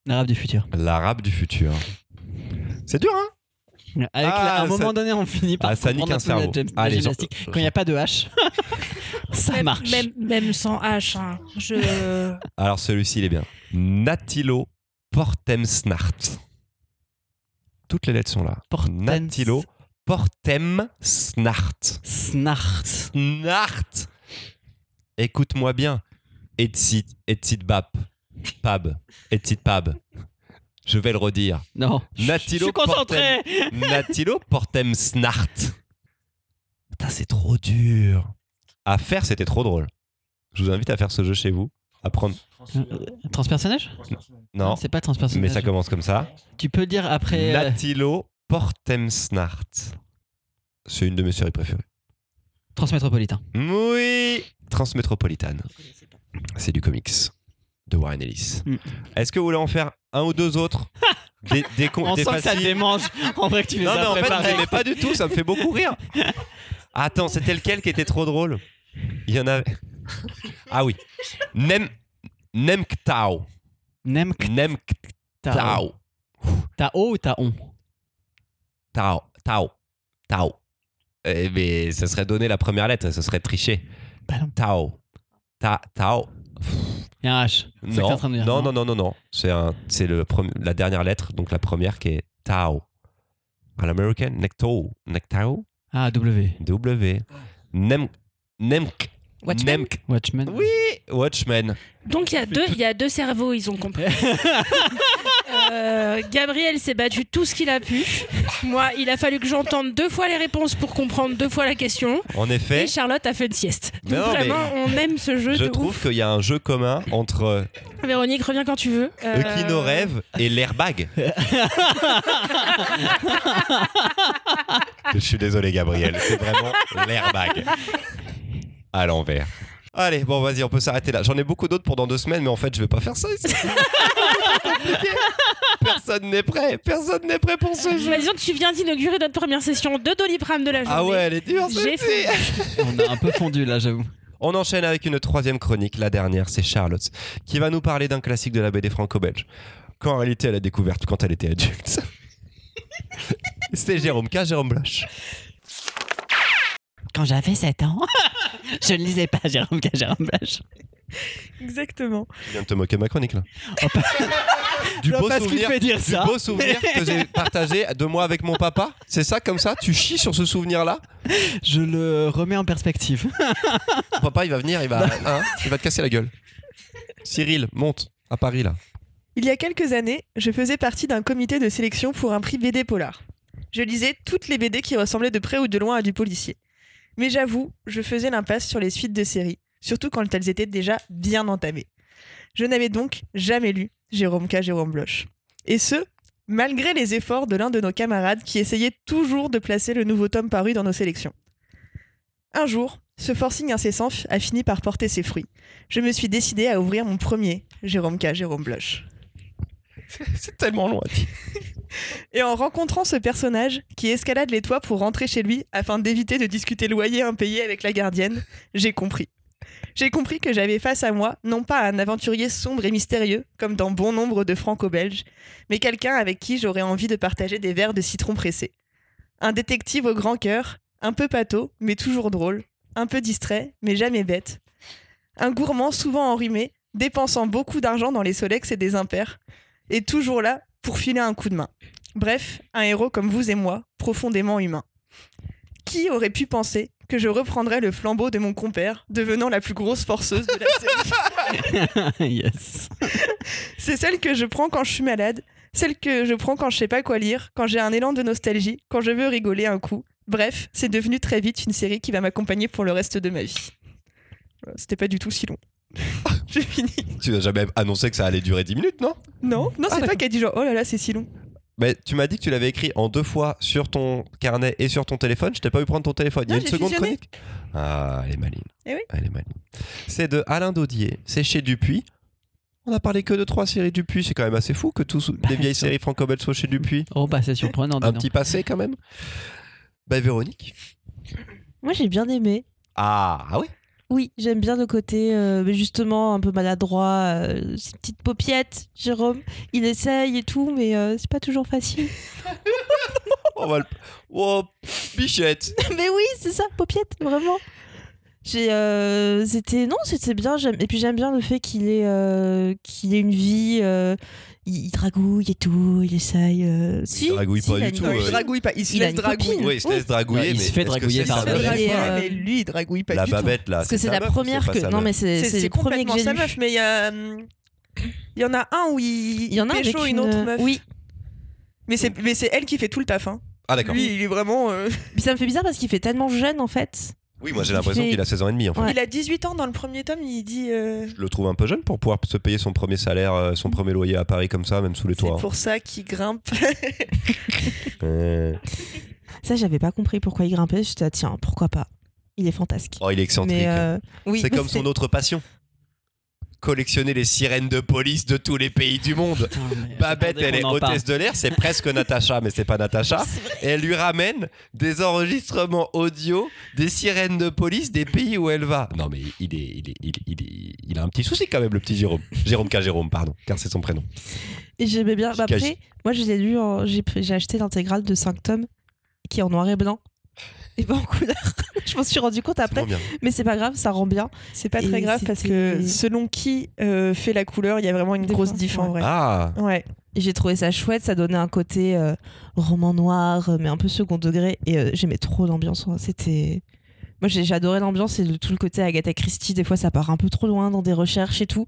L'arabe du futur. L'arabe du futur. C'est dur, hein? Avec Ah, la- à un ça- moment donné, on finit par Ah, ça nique un cerveau. Allez, gymnastique. Quand il n'y a pas de H, ça même, marche. Même, même sans H. hein. Je. Alors celui-ci, il est bien. Natilo Portemsnart. Toutes les lettres sont là. Natilo Portemsnart. Snart. Snart. Écoute-moi bien. Etsit, etsit bap. Pab. Etsit pab. Je vais le redire. Non. Natilo Je suis concentré. Portem- Natilo Portem Snart. Putain, c'est trop dur. À faire, c'était trop drôle. Je vous invite à faire ce jeu chez vous. À prendre. Transpersonnage? Non, c'est pas transpersonnage. mais ça commence comme ça. Tu peux dire après. euh, Natilo Portem Snart. C'est une de mes séries préférées. Transmétropolitain. Oui Transmétropolitane. C'est du comics de Warren Ellis. Mm. Est-ce que vous voulez en faire un ou deux autres Des, des, On des sent que ça te démange. En vrai que tu les Non, as mais en fait, pas du tout, ça me fait beaucoup rire. Attends, c'était lequel qui était trop drôle? Il y en avait. Ah oui. Nem. Nemktao. Nemk Nemktao. Tao. Tao ou Taon Tao. Tao. Tao. Eh, mais ça serait donner la première lettre, ça serait tricher. Bah non. Tao. Ta, tao. Il y a un H. Non, en train de dire, non, non, non, non, non. C'est un, c'est le la dernière lettre, donc la première qui est Tao. À l'américain, Necto. Nectao. Ah, W. W. Nem. Nemk. Watchmen. Oui, Watchmen. Donc il y a deux, il y a deux cerveaux, ils ont compris. Euh, Gabriel s'est battu tout ce qu'il a pu. Moi, il a fallu que j'entende deux fois les réponses pour comprendre deux fois la question. En Et effet, Charlotte a fait une sieste. Mais Donc non, mais vraiment, on aime ce jeu je de trouve qu'il y a un jeu commun entre Véronique, reviens quand tu veux. Euh, Eukino Rêve et l'airbag. je suis désolé, Gabriel. C'est vraiment l'airbag. À l'envers. Allez, bon, vas-y, on peut s'arrêter là. J'en ai beaucoup d'autres pour dans deux semaines, mais en fait, je vais pas faire ça ici. Personne n'est prêt. Personne n'est prêt pour ce jeu. Vas-y, tu viens d'inaugurer notre première session de Doliprane de la journée. Ah ouais, elle est dure, J'ai celle-ci. On a un peu fondu là, j'avoue. On enchaîne avec une troisième chronique, la dernière, c'est Charlotte, qui va nous parler d'un classique de la BD franco-belge. Quand en réalité elle a découvert quand elle était adulte. c'est Jérôme K, Jérôme Bloch. Quand j'avais 7 ans, je ne lisais pas Jérôme K. Jérôme Blache. Exactement. Tu viens de te moquer de ma chronique là. Oh, pas- du beau souvenir, fait dire du ça. beau souvenir que j'ai partagé de moi avec mon papa. C'est ça comme ça Tu chies sur ce souvenir là Je le remets en perspective. Papa il va venir, il va, hein, il va te casser la gueule. Cyril, monte à Paris là. Il y a quelques années, je faisais partie d'un comité de sélection pour un prix BD Polar. Je lisais toutes les BD qui ressemblaient de près ou de loin à du policier. Mais j'avoue, je faisais l'impasse sur les suites de séries, surtout quand elles étaient déjà bien entamées. Je n'avais donc jamais lu Jérôme K. Jérôme Bloch. Et ce, malgré les efforts de l'un de nos camarades qui essayait toujours de placer le nouveau tome paru dans nos sélections. Un jour, ce forcing incessant a fini par porter ses fruits. Je me suis décidé à ouvrir mon premier Jérôme K. Jérôme Bloch. C'est tellement loin. Et en rencontrant ce personnage qui escalade les toits pour rentrer chez lui afin d'éviter de discuter loyer impayé avec la gardienne, j'ai compris. J'ai compris que j'avais face à moi non pas un aventurier sombre et mystérieux, comme dans bon nombre de franco-belges, mais quelqu'un avec qui j'aurais envie de partager des verres de citron pressé. Un détective au grand cœur, un peu pâteau, mais toujours drôle, un peu distrait, mais jamais bête. Un gourmand souvent enrhumé, dépensant beaucoup d'argent dans les Solex et des impairs, et toujours là pour filer un coup de main. Bref, un héros comme vous et moi, profondément humain. Qui aurait pu penser que je reprendrais le flambeau de mon compère, devenant la plus grosse forceuse de la série? Yes. C'est celle que je prends quand je suis malade, celle que je prends quand je sais pas quoi lire, quand j'ai un élan de nostalgie, quand je veux rigoler un coup. Bref, c'est devenu très vite une série qui va m'accompagner pour le reste de ma vie. C'était pas du tout si long. j'ai fini. Tu n'as jamais annoncé que ça allait durer 10 minutes, non? Non, non, Ah, c'est toi d'accord. qui as dit genre oh là là, c'est si long. Mais tu m'as dit que tu l'avais écrit en deux fois sur ton carnet et sur ton téléphone. Je t'ai pas vu prendre ton téléphone. Il y a Non, une j'ai seconde fusionné. chronique. Ah, elle est maligne. Eh oui. Elle est maligne. C'est de Alain Daudier. C'est chez Dupuis. On a parlé que de trois séries Dupuis. C'est quand même assez fou que tous les vieilles séries franco-belges soient chez Dupuis. Oh, bah, c'est surprenant. dis Un donc. petit passé quand même. Bah, Véronique. Moi, j'ai bien aimé. Ah, ah oui. Oui, j'aime bien le côté euh, mais justement un peu maladroit, euh, ses petites paupiettes, Jérôme. Il essaye et tout, mais euh, c'est pas toujours facile. On va le... Oh, bichette. mais oui, c'est ça, paupiettes, vraiment. J'ai, euh, c'était non, c'était bien. Et puis j'aime bien le fait qu'il ait, euh, qu'il ait une vie. Euh, il, il dragouille et tout. Il essaye. euh, si, dragouille si, pas il du tout, Non, il euh, dragouille pas, il se il a laisse dragouiller. Oui, il se laisse dragouiller. Ouais, il se fait dragouiller par la euh, Mais lui, il dragouille pas La du tout. babette là. Parce que c'est la première que. Non, mais c'est, le premier que complètement j'ai sa meuf, mais il y a. hum, Il y en a un où il, Il y en a pécho une autre meuf. Oui. Mais c'est mais c'est elle qui fait tout le taf. Hein. Ah d'accord. Lui, il est vraiment. euh, Puis ça me fait bizarre parce qu'il fait tellement jeune en fait. Oui, moi j'ai l'impression fait- qu'il a 16 ans et demi en fait. Ouais. Il a 18 ans dans le premier tome, il dit. euh, Je le trouve un peu jeune pour pouvoir se payer son premier salaire, euh, son premier loyer à Paris comme ça, même sous les C'est toits. pour ça qu'il grimpe. Euh, Ça, j'avais pas compris pourquoi il grimpait. J'étais, ah, tiens, pourquoi pas? Il est fantastique. Oh, il est excentrique. Euh, oui, c'est comme son autre passion. Collectionner les sirènes de police de tous les pays du monde. Babette, elle est hôtesse de l'air, c'est presque Natacha, mais c'est pas Natacha. Et elle lui ramène des enregistrements audio des sirènes de police des pays où elle va. Non, mais il est, il est, il est- il est- il a un petit souci quand même, le petit Jérôme. Jérôme K. Jérôme, pardon, car c'est son prénom. Et j'aimais bien. Bah, après, moi, je l'ai lu. en- J'ai j'ai acheté l'intégrale de 5 tomes qui est en noir et blanc. Et pas en couleur. je m'en suis rendu compte après. Mais c'est pas grave, ça rend bien. C'est pas Et très grave parce que selon qui euh, fait la couleur, il y a vraiment une Des grosse diff en vrai. Ah, Ouais. J'ai trouvé ça chouette. Ça donnait un côté euh, roman noir, euh, mais un peu second degré. Et euh, j'aimais trop l'ambiance. hein. C'était. Moi, j'ai adoré l'ambiance et le- tout le côté Agatha Christie. Des fois, ça part un peu trop loin dans des recherches et tout.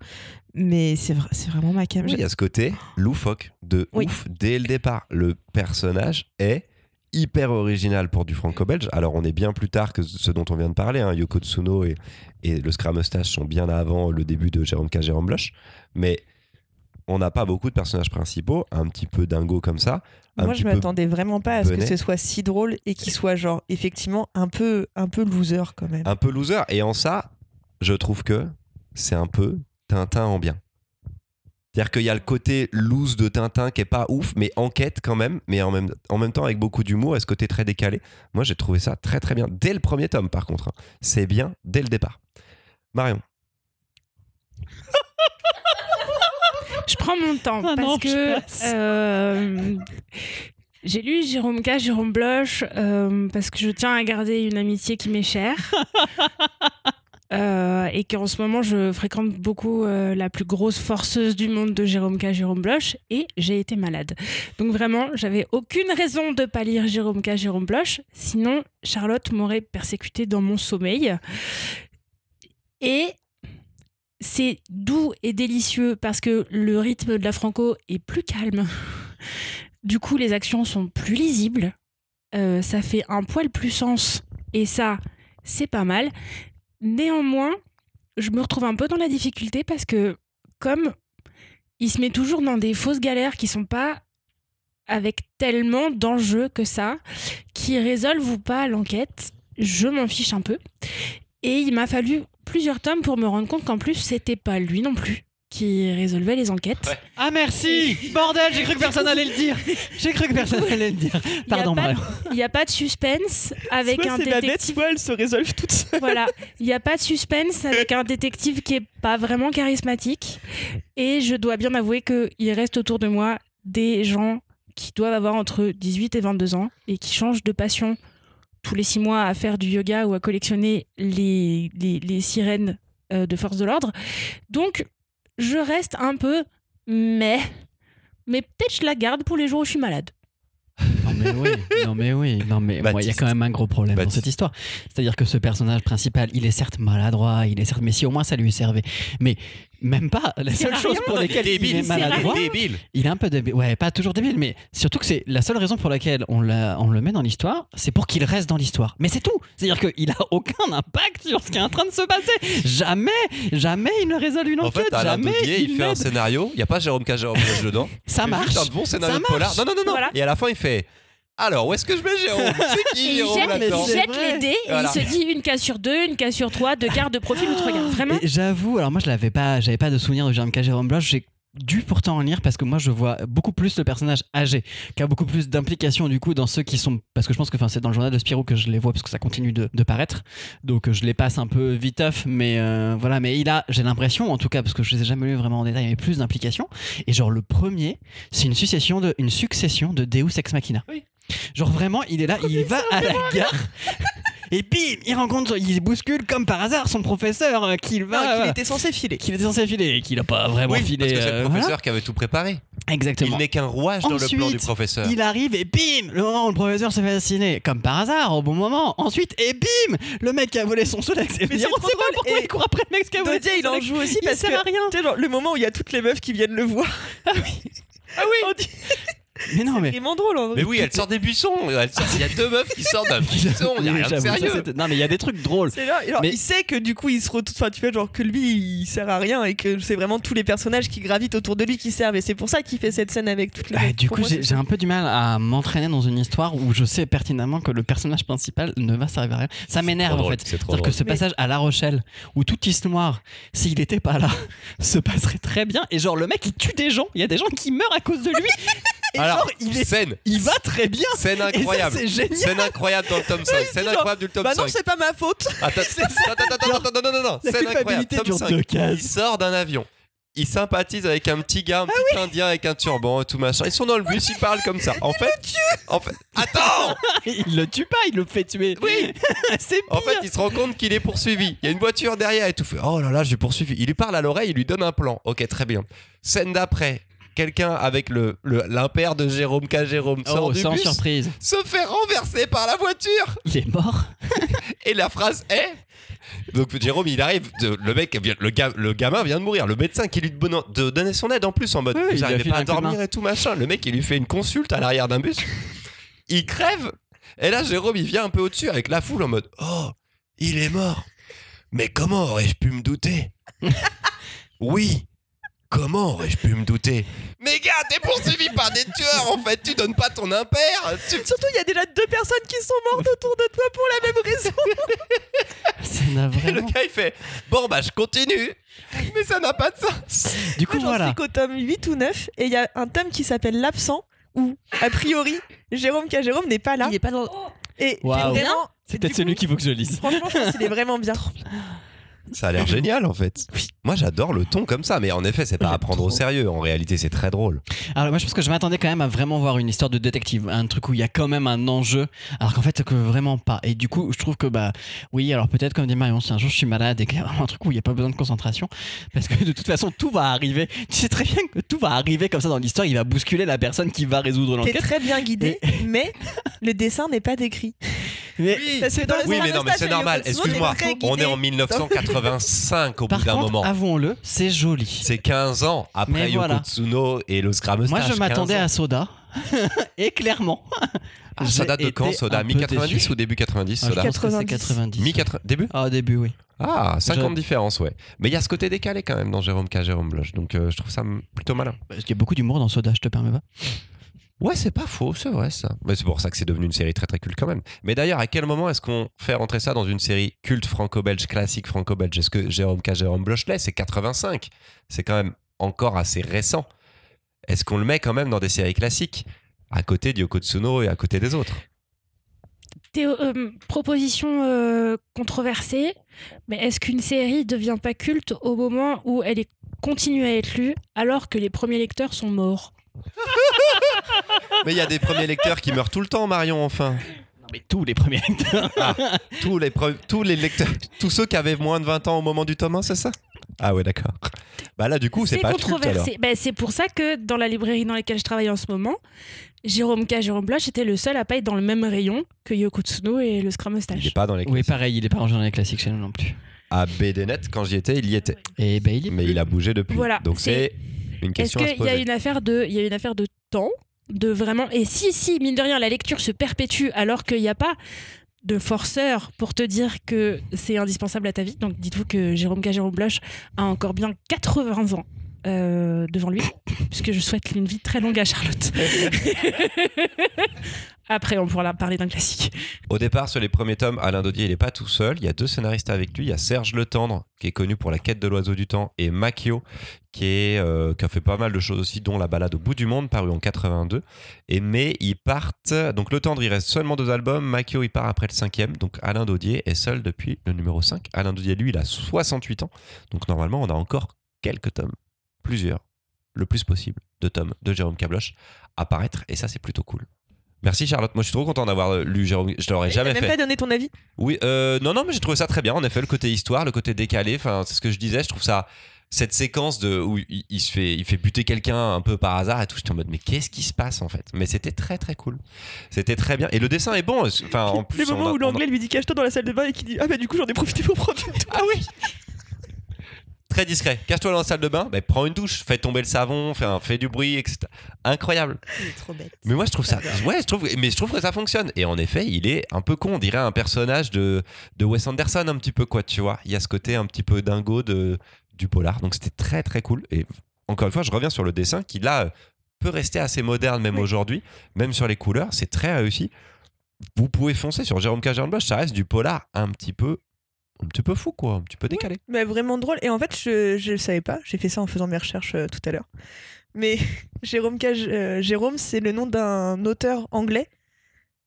Mais c'est vra- c'est vraiment ma cam. Oui, il y a ce côté loufoque de Oui. ouf dès le départ. Le personnage est hyper original pour du franco-belge. Alors on est bien plus tard que ce dont on vient de parler. Hein. Yoko Tsuno et, et le Scrum Mustache sont bien avant le début de Jérôme K. Jérôme Bloch. Mais on n'a pas beaucoup de personnages principaux, un petit peu dingo comme ça. Moi, je m'attendais vraiment pas à ce que ce soit si drôle et qu'il soit genre effectivement un peu un peu loser quand même. un peu loser. Et en ça, je trouve que c'est un peu Tintin en bien. C'est-à-dire qu'il y a le côté loose de Tintin qui est pas ouf, mais enquête quand même, mais en même, en même temps avec beaucoup d'humour et ce côté très décalé. Moi, j'ai trouvé ça très très bien. Dès le premier tome, par contre. hein. C'est bien dès le départ. Marion. Je prends mon temps Ah parce non, que euh, j'ai lu Jérôme K, Jérôme Bloch, euh, parce que je tiens à garder une amitié qui m'est chère. Euh, et qu'en ce moment, je fréquente beaucoup euh, la plus grosse forceuse du monde de Jérôme K, Jérôme Bloch, et j'ai été malade. Donc vraiment, j'avais aucune raison de pas lire Jérôme K, Jérôme Bloch, sinon Charlotte m'aurait persécuté dans mon sommeil. Et c'est doux et délicieux parce que le rythme de la franco est plus calme. Du coup, les actions sont plus lisibles. Euh, ça fait un poil plus sens. Et ça, c'est pas mal. Néanmoins, je me retrouve un peu dans la difficulté parce que, comme il se met toujours dans des fausses galères qui sont pas avec tellement d'enjeux que ça, qui résolvent ou pas l'enquête, je m'en fiche un peu. Et il m'a fallu plusieurs tomes pour me rendre compte qu'en plus, c'était pas lui non plus qui résolvait les enquêtes. Ouais. Ah merci Bordel, j'ai cru que personne allait le dire. J'ai cru que personne allait le dire. Pardon. Il n'y a pas de suspense avec soit un c'est la bête, détective. soit elle se résolve toute seule. Voilà, il n'y a pas de suspense avec un détective qui est pas vraiment charismatique. Et je dois bien avouer qu'il reste autour de moi des gens qui doivent avoir entre 18 et 22 ans et qui changent de passion tous les six mois à faire du yoga ou à collectionner les, les, les sirènes euh, de force de l'ordre. Donc, je reste un peu mais, mais peut-être je la garde pour les jours où je suis malade. Non mais oui, non mais oui, non mais il y a quand même un gros problème dans cette histoire. C'est-à-dire que ce personnage principal, il est certes maladroit, il est certes, mais si au moins ça lui servait. Mais même pas. La seule chose pour laquelle il est maladroit, débile. il est un peu débile. Ouais, pas toujours débile, mais surtout que c'est la seule raison pour laquelle on, l'a- on le met dans l'histoire, c'est pour qu'il reste dans l'histoire. Mais c'est tout. C'est-à-dire qu'il a aucun impact sur ce qui est en train de se passer. Jamais, jamais il ne résout une En enquête. fait, Alain jamais il, il fait un scénario. Il n'y a pas Jérôme K. Jérôme dedans. Ça marche. un bon scénario de polar. marche. Non, non, non, non. Voilà. Et à la fin, il fait. Alors, où est-ce que je mets Jérôme? C'est Et qui il jette, là-dedans? il jette vrai. les dés et Voilà. il se dit une case sur deux, une case sur trois, deux quarts de profil ou trois quarts. Vraiment Et J'avoue, alors moi je l'avais pas, j'avais pas de souvenir de Jérôme K. Jérôme Bloch. J'ai dû pourtant en lire parce que moi je vois beaucoup plus le personnage âgé, qui a beaucoup plus d'implication du coup dans ceux qui sont. Parce que je pense que enfin, c'est dans le journal de Spirou que je les vois parce que ça continue de, de paraître. Donc euh, je les passe un peu viteuf, mais euh, voilà. Mais il a, j'ai l'impression en tout cas, parce que je les ai jamais lus vraiment en détail, mais plus d'implication. Et genre le premier, c'est une succession de, une succession de Deus Ex Machina. Oui. Genre vraiment, il est là, il va à la gare. Et bim, il rencontre, il bouscule comme par hasard son professeur euh, qu'il Non, va. qu'il était censé filer. qu'il était censé filer et qu'il a pas vraiment Oui, filé. parce que c'est euh, le professeur qui avait tout préparé. Exactement. Il n'est qu'un rouage dans le plan du Ensuite, professeur. Il arrive et bim, le moment où le professeur se fait assassiner, comme par hasard, au bon moment. Ensuite, et bim, le mec qui a volé son Solex. Et Mais dire, c'est on trop sait pas drôle, pourquoi et il court après le mec qui a volé Dodia, son il en Solex. joue aussi Il parce sert que à rien. tu sais, genre, le moment où il y a toutes les meufs qui viennent le voir. Ah oui. Ah oui Mais non, mais. C'est vraiment drôle en vrai. Mais oui, elle sort des buissons. Elle sort- Il y a deux meufs qui sortent d'un buisson. Il n'y a rien de ça, non, mais il y a des trucs drôles. C'est là, alors, Mais- il sait que du coup il se retrouve, enfin tu fais genre que lui il sert à rien et que c'est vraiment tous les personnages qui gravitent autour de lui qui servent et c'est pour ça qu'il fait cette scène avec toutes les. Bah, du coup, j'ai un peu du mal à m'entraîner dans une histoire où je sais pertinemment que le personnage principal ne va servir à rien. Ça m'énerve en drôle, fait. C'est trop C'est-à-dire que drôle. ce Mais- passage à La Rochelle, où toute histoire, s'il n'était pas là, se passerait très bien. Et genre, le mec, il tue des gens. Il y a des gens qui meurent à cause de lui. Alors, genre, il, est- scène, il va très bien. scène incroyable. c'est génial. Scène incroyable dans le tome 5. Scène incroyable du tome Bah non 5. c'est pas ma faute. Attends, attends, attends, attends, non, non, non, scène incroyable. Tome dure 5. deux Il sort d'un avion. Il sympathise avec un petit gars, un petit indien avec un turban et tout machin. Ils sont dans le bus, ils parlent comme ça. En fait, en fait, attends. Il le tue pas, il le fait tuer. Oui. c'est En fait, il se rend compte qu'il est poursuivi. Il y a une voiture derrière et tout. Fait, oh là là, je suis poursuivi. Il lui parle à l'oreille, il lui donne un plan. Ok, très bien. Scène d'après. Quelqu'un avec le le- l'impair de Jérôme K. Jérôme sort Oh, du sans bus, surprise. se fait renverser par la voiture. Il est mort. Et la phrase est. Donc Jérôme, il arrive, le mec, vient- le, ga- le gamin vient de mourir, le médecin qui lui don- de donner son aide en plus en mode, Oui, filé pas à dormir et tout machin. Le mec, il lui fait une consulte à l'arrière d'un bus, il crève. Et là, Jérôme, il vient un peu au-dessus avec la foule en mode, oh, il est mort. Mais comment aurais-je pu me douter? Oui. Comment aurais-je pu me douter Mais gars, t'es poursuivi par des tueurs en fait, tu donnes pas ton impair. Tu... Surtout il y a déjà deux personnes qui sont mortes autour de toi pour la même raison. Ça n'a Et le gars il fait Bon bah je continue Mais ça n'a pas de sens Du coup, Moi, j'en voilà. suis qu'au tome 8 ou 9 et il y a un tome qui s'appelle L'absent où a priori Jérôme K. Jérôme n'est pas là. Il est pas dans. Et Waouh. vraiment, C'est peut-être celui qu'il faut que je lise. Franchement, je pense qu'il est vraiment bien. Ça a l'air génial en fait. Moi j'adore le ton comme ça, mais en effet c'est pas à prendre au sérieux. En réalité c'est très drôle. Alors moi je pense que je m'attendais quand même à vraiment voir une histoire de détective, un truc où il y a quand même un enjeu, alors qu'en fait que vraiment pas. Et du coup je trouve que bah oui alors peut-être comme dit Marion, si un jour je suis malade et qu'il y a vraiment un truc où il n'y a pas besoin de concentration, parce que de toute façon tout va arriver. Tu sais très bien que tout va arriver comme ça dans l'histoire, il va bousculer la personne qui va résoudre l'enquête. T'es très bien guidé, mais le dessin n'est pas décrit. Oui, c'est oui, mais non, mais c'est normal. Excuse-moi, on est en 1980. 85 au Par bout d'un moment. Avouons-le, c'est joli. C'est 15 ans après Tsuno et Los Grammestaches. Moi, je m'attendais à Soda. et clairement. Ah, ça date de quand Soda? Mi-90 ou début 90 ah, Soda? 90. 90. Mi -80... Début? Ah, début, oui. Ah, 50 différences, ouais. Mais il y a ce côté décalé quand même dans Jérôme K, Jérôme Bloch. Donc euh, je trouve ça plutôt malin. Parce qu'il y a beaucoup d'humour dans Soda, je te permets pas. Ouais, c'est pas faux, c'est vrai ça. Mais c'est pour ça que c'est devenu une série très très culte quand même. Mais d'ailleurs, à quel moment est-ce qu'on fait rentrer ça dans une série culte franco-belge, classique franco-belge? Est-ce que Jérôme K. Jérôme Blochelet, c'est 85 C'est quand même encore assez récent. Est-ce qu'on le met quand même dans des séries classiques À côté d'Yoko Tsuno et à côté des autres? Euh, proposition euh, controversée, mais est-ce qu'une série devient pas culte au moment où elle est continue à être lue alors que les premiers lecteurs sont morts? Mais il y a des premiers lecteurs qui meurent tout le temps, Marion, enfin. Non, mais tous les premiers lecteurs. Tous les, pre- tous les lecteurs, tous ceux qui avaient moins de 20 ans au moment du tome 1, c'est ça? Ah ouais, d'accord. Bah là, du coup, c'est pas controversé. Ben, c'est pour ça que dans la librairie dans laquelle je travaille en ce moment, Jérôme K. Jérôme Bloch était le seul à pas être dans le même rayon que Yoko Tsuno et le Scrum Il Mustache. est pas dans les Oui, pareil, il est pas rangé dans les classiques chez nous non plus. À BDNet, quand j'y étais, il y était. Et bah, il est Mais plus. il a bougé depuis. Voilà, Donc c'est- c'est une Est-ce question qu'il y a une affaire de, il y a une affaire de temps, de vraiment, et si si mine de rien la lecture se perpétue alors qu'il n'y a pas de forceur pour te dire que c'est indispensable à ta vie. Donc dites-vous que Jérôme K. Jérôme Bloch a encore bien 80 ans. euh, devant lui, puisque je souhaite une vie très longue à Charlotte. Après, on pourra parler d'un classique. Au départ, sur les premiers tomes, Alain Dodier, il n'est pas tout seul. Il y a deux scénaristes avec lui. Il y a Serge Le Tendre, qui est connu pour La quête de l'oiseau du temps, et Macchio, euh, qui a fait pas mal de choses aussi, dont La balade au bout du monde, paru en 82. Et, mais ils partent. Donc Le Tendre, il reste seulement deux albums. Macchio, il part après le cinquième. Donc Alain Dodier est seul depuis le numéro 5. Alain Dodier, lui, il a 68 ans. Donc normalement, on a encore quelques tomes, plusieurs, le plus possible, de tomes de Jérôme Cabloche à paraître. Et ça, c'est plutôt cool. Merci Charlotte. Moi, je suis trop content d'avoir euh, lu Jérôme. Je l'aurais jamais même fait. pas donné ton avis? Oui, euh, non, non, mais j'ai trouvé ça très bien. En effet, le côté histoire, le côté décalé. C'est ce que je disais. Je trouve ça cette séquence de où il, il se fait, il fait buter quelqu'un un peu par hasard et tout. J'étais en mode, mais qu'est-ce qui se passe en fait? Mais c'était très très cool. C'était très bien. Et le dessin est bon. Enfin, en plus, Le moment a- où a- l'anglais lui dit cache-toi dans la salle de bain et qui dit Ah bah du coup j'en ai profité pour prendre une. Ah oui Très discret. Cache-toi dans la salle de bain, bah, prends une douche, fais tomber le savon, fais, un- fais du bruit, etc. Incroyable. Il est trop bête. Mais moi je trouve ça, ouais, je trouve, mais je trouve que ça fonctionne. Et en effet, il est un peu con. On dirait un personnage de, de Wes Anderson un petit peu quoi, tu vois. Il y a ce côté un petit peu dingo de du polar. Donc c'était très très cool. Et encore une fois, je reviens sur le dessin qui là peut rester assez moderne même Oui. aujourd'hui, même sur les couleurs, c'est très réussi. Vous pouvez foncer sur Jérôme Bloch, ça reste du polar un petit peu, un petit peu fou quoi, un petit peu décalé. Mais vraiment drôle. Et en fait, je je le savais pas. J'ai fait ça en faisant mes recherches euh, tout à l'heure. Mais Jérôme Cage, euh, Jérôme, c'est le nom d'un auteur anglais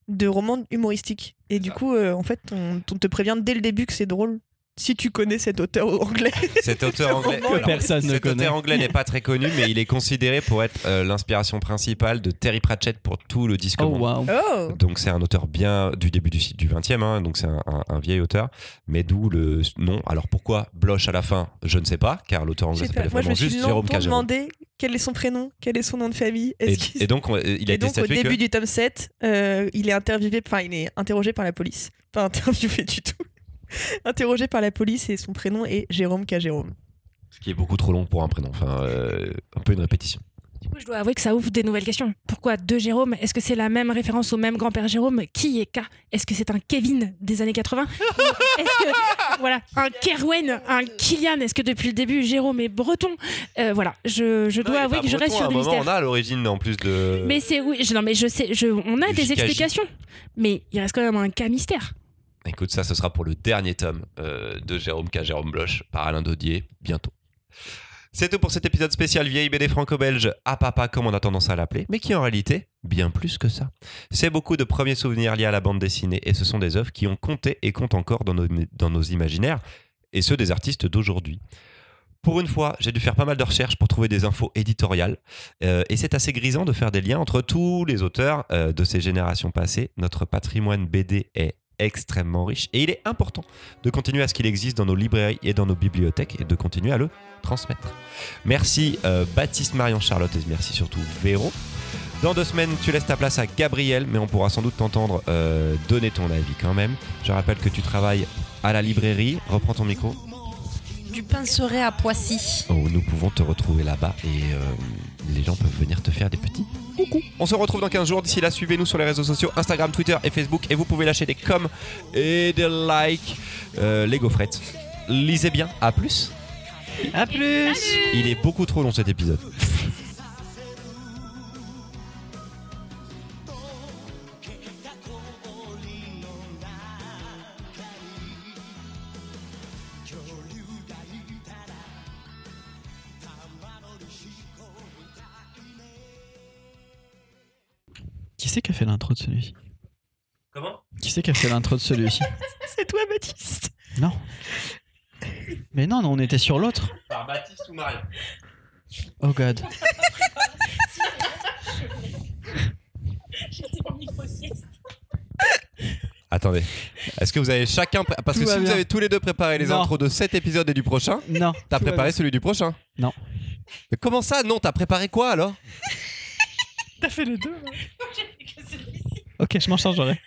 de romans humoristiques. Et du coup, euh, en fait, on, on te prévient dès le début que c'est drôle si tu connais cet auteur anglais. Cet auteur anglais, Que personne ne cet connaît. auteur anglais n'est pas très connu, mais il est considéré pour être euh, l'inspiration principale de Terry Pratchett pour tout le disque Oh. Oh Donc c'est un auteur bien du début du, du 20e, hein, donc c'est un, un- un vieil auteur, mais d'où le nom. Alors pourquoi Bloch à la fin? Je ne sais pas, car l'auteur anglais s'appelle Moi, je vraiment juste Jérôme. Jérôme. demandé quel est son prénom, quel est son nom de famille. Et, et donc on- il a Et été donc, au début que du tome 7, euh, il est interviewé, enfin, il est interrogé par la police. Pas interviewé du tout. interrogé par la police et son prénom est Jérôme K. Jérôme. ce qui est beaucoup trop long pour un prénom, enfin euh, un peu une répétition. Du coup, je dois avouer que ça ouvre des nouvelles questions. Pourquoi deux Jérôme? Est-ce que c'est la même référence au même grand-père Jérôme? Qui est K? Est-ce que c'est un Kevin des années 80 Ou Est-ce que voilà un Kerwen, un Kylian? Est-ce que depuis le début Jérôme est breton? Euh, Voilà, je, je dois avouer que je reste sur à un des moment, mystères. On a à l'origine en plus de. Mais c'est oui, je, non mais je sais, je, on a Du des explications, mais il reste quand même un cas mystère. Écoute, ça, ce sera pour le dernier tome euh, de Jérôme K. Jérôme Bloch par Alain Dodier, bientôt. C'est tout pour cet épisode spécial vieille BD franco-belge à papa, comme on a tendance à l'appeler, mais qui en réalité, bien plus que ça. C'est beaucoup de premiers souvenirs liés à la bande dessinée, et ce sont des œuvres qui ont compté et comptent encore dans nos, dans nos imaginaires, et ceux des artistes d'aujourd'hui. Pour une fois, j'ai dû faire pas mal de recherches pour trouver des infos éditoriales, euh, et c'est assez grisant de faire des liens entre tous les auteurs euh, de ces générations passées. Notre patrimoine BD est extrêmement riche et il est important de continuer à ce qu'il existe dans nos librairies et dans nos bibliothèques et de continuer à le transmettre. Merci euh, Baptiste, Marion, Charlotte et merci surtout Véro. Dans deux semaines, tu laisses ta place à Gabriel, mais on pourra sans doute t'entendre euh, donner ton avis quand même. Je rappelle que tu travailles à la librairie. Reprends ton micro. Du pinceret à Poissy. où nous pouvons te retrouver là-bas et euh, les gens peuvent venir te faire des petits coucou. On se retrouve dans 15 jours. D'ici là, suivez-nous sur les réseaux sociaux Instagram, Twitter et Facebook et vous pouvez lâcher des coms et des likes. Euh, les gaufrettes. Lisez bien. À plus. À plus. Il est beaucoup trop long cet épisode. Qui c'est qui a fait l'intro de celui-ci Comment Qui c'est qui a fait l'intro de celui-ci C'est toi, Baptiste. Non. Mais non, non, on était sur l'autre. Par Baptiste ou Marion Oh god. Attendez. Est-ce que vous avez chacun. pré- Parce Tout que va si vous bien. avez tous les deux préparé les Non. intros de cet épisode et du prochain, Non. t'as tout va préparé celui du prochain Non. Mais comment ça Non, t'as préparé quoi alors? T'as fait les deux. Ok, je m'en chargerai.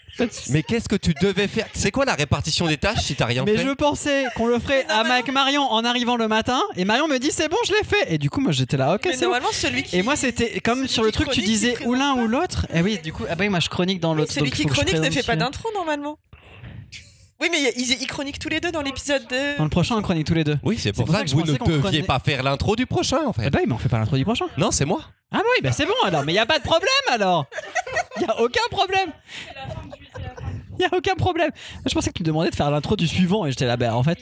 Mais qu'est-ce que tu devais faire? C'est quoi la répartition des tâches si t'as rien Mais fait? je pensais qu'on le ferait à avec Marion en arrivant le matin et Marion me dit c'est bon je l'ai fait et du coup moi j'étais là ok Mais c'est bon. normalement, celui qui. Et moi c'était comme sur le qui truc tu chronique, disais ou l'un ou l'autre et oui du coup ah bah oui moi je chronique dans l'autre Celui donc qui faut que je chronique ne présente fait pas celui-là. d'intro normalement. Oui, mais ils, ils chroniquent tous les deux dans l'épisode de. Dans le prochain on chronique tous les deux. Oui, c'est pour, pour ça ça que, que je vous ne pensais qu'on deviez prenait- pas faire l'intro du prochain en fait. Ah bah oui mais on fait pas l'intro du prochain. Non, c'est moi. Ah oui bah c'est bon alors mais y a pas de problème alors. Y a aucun problème. Y a aucun problème. Je pensais que tu me demandais de faire l'intro du suivant et j'étais là bah en fait non.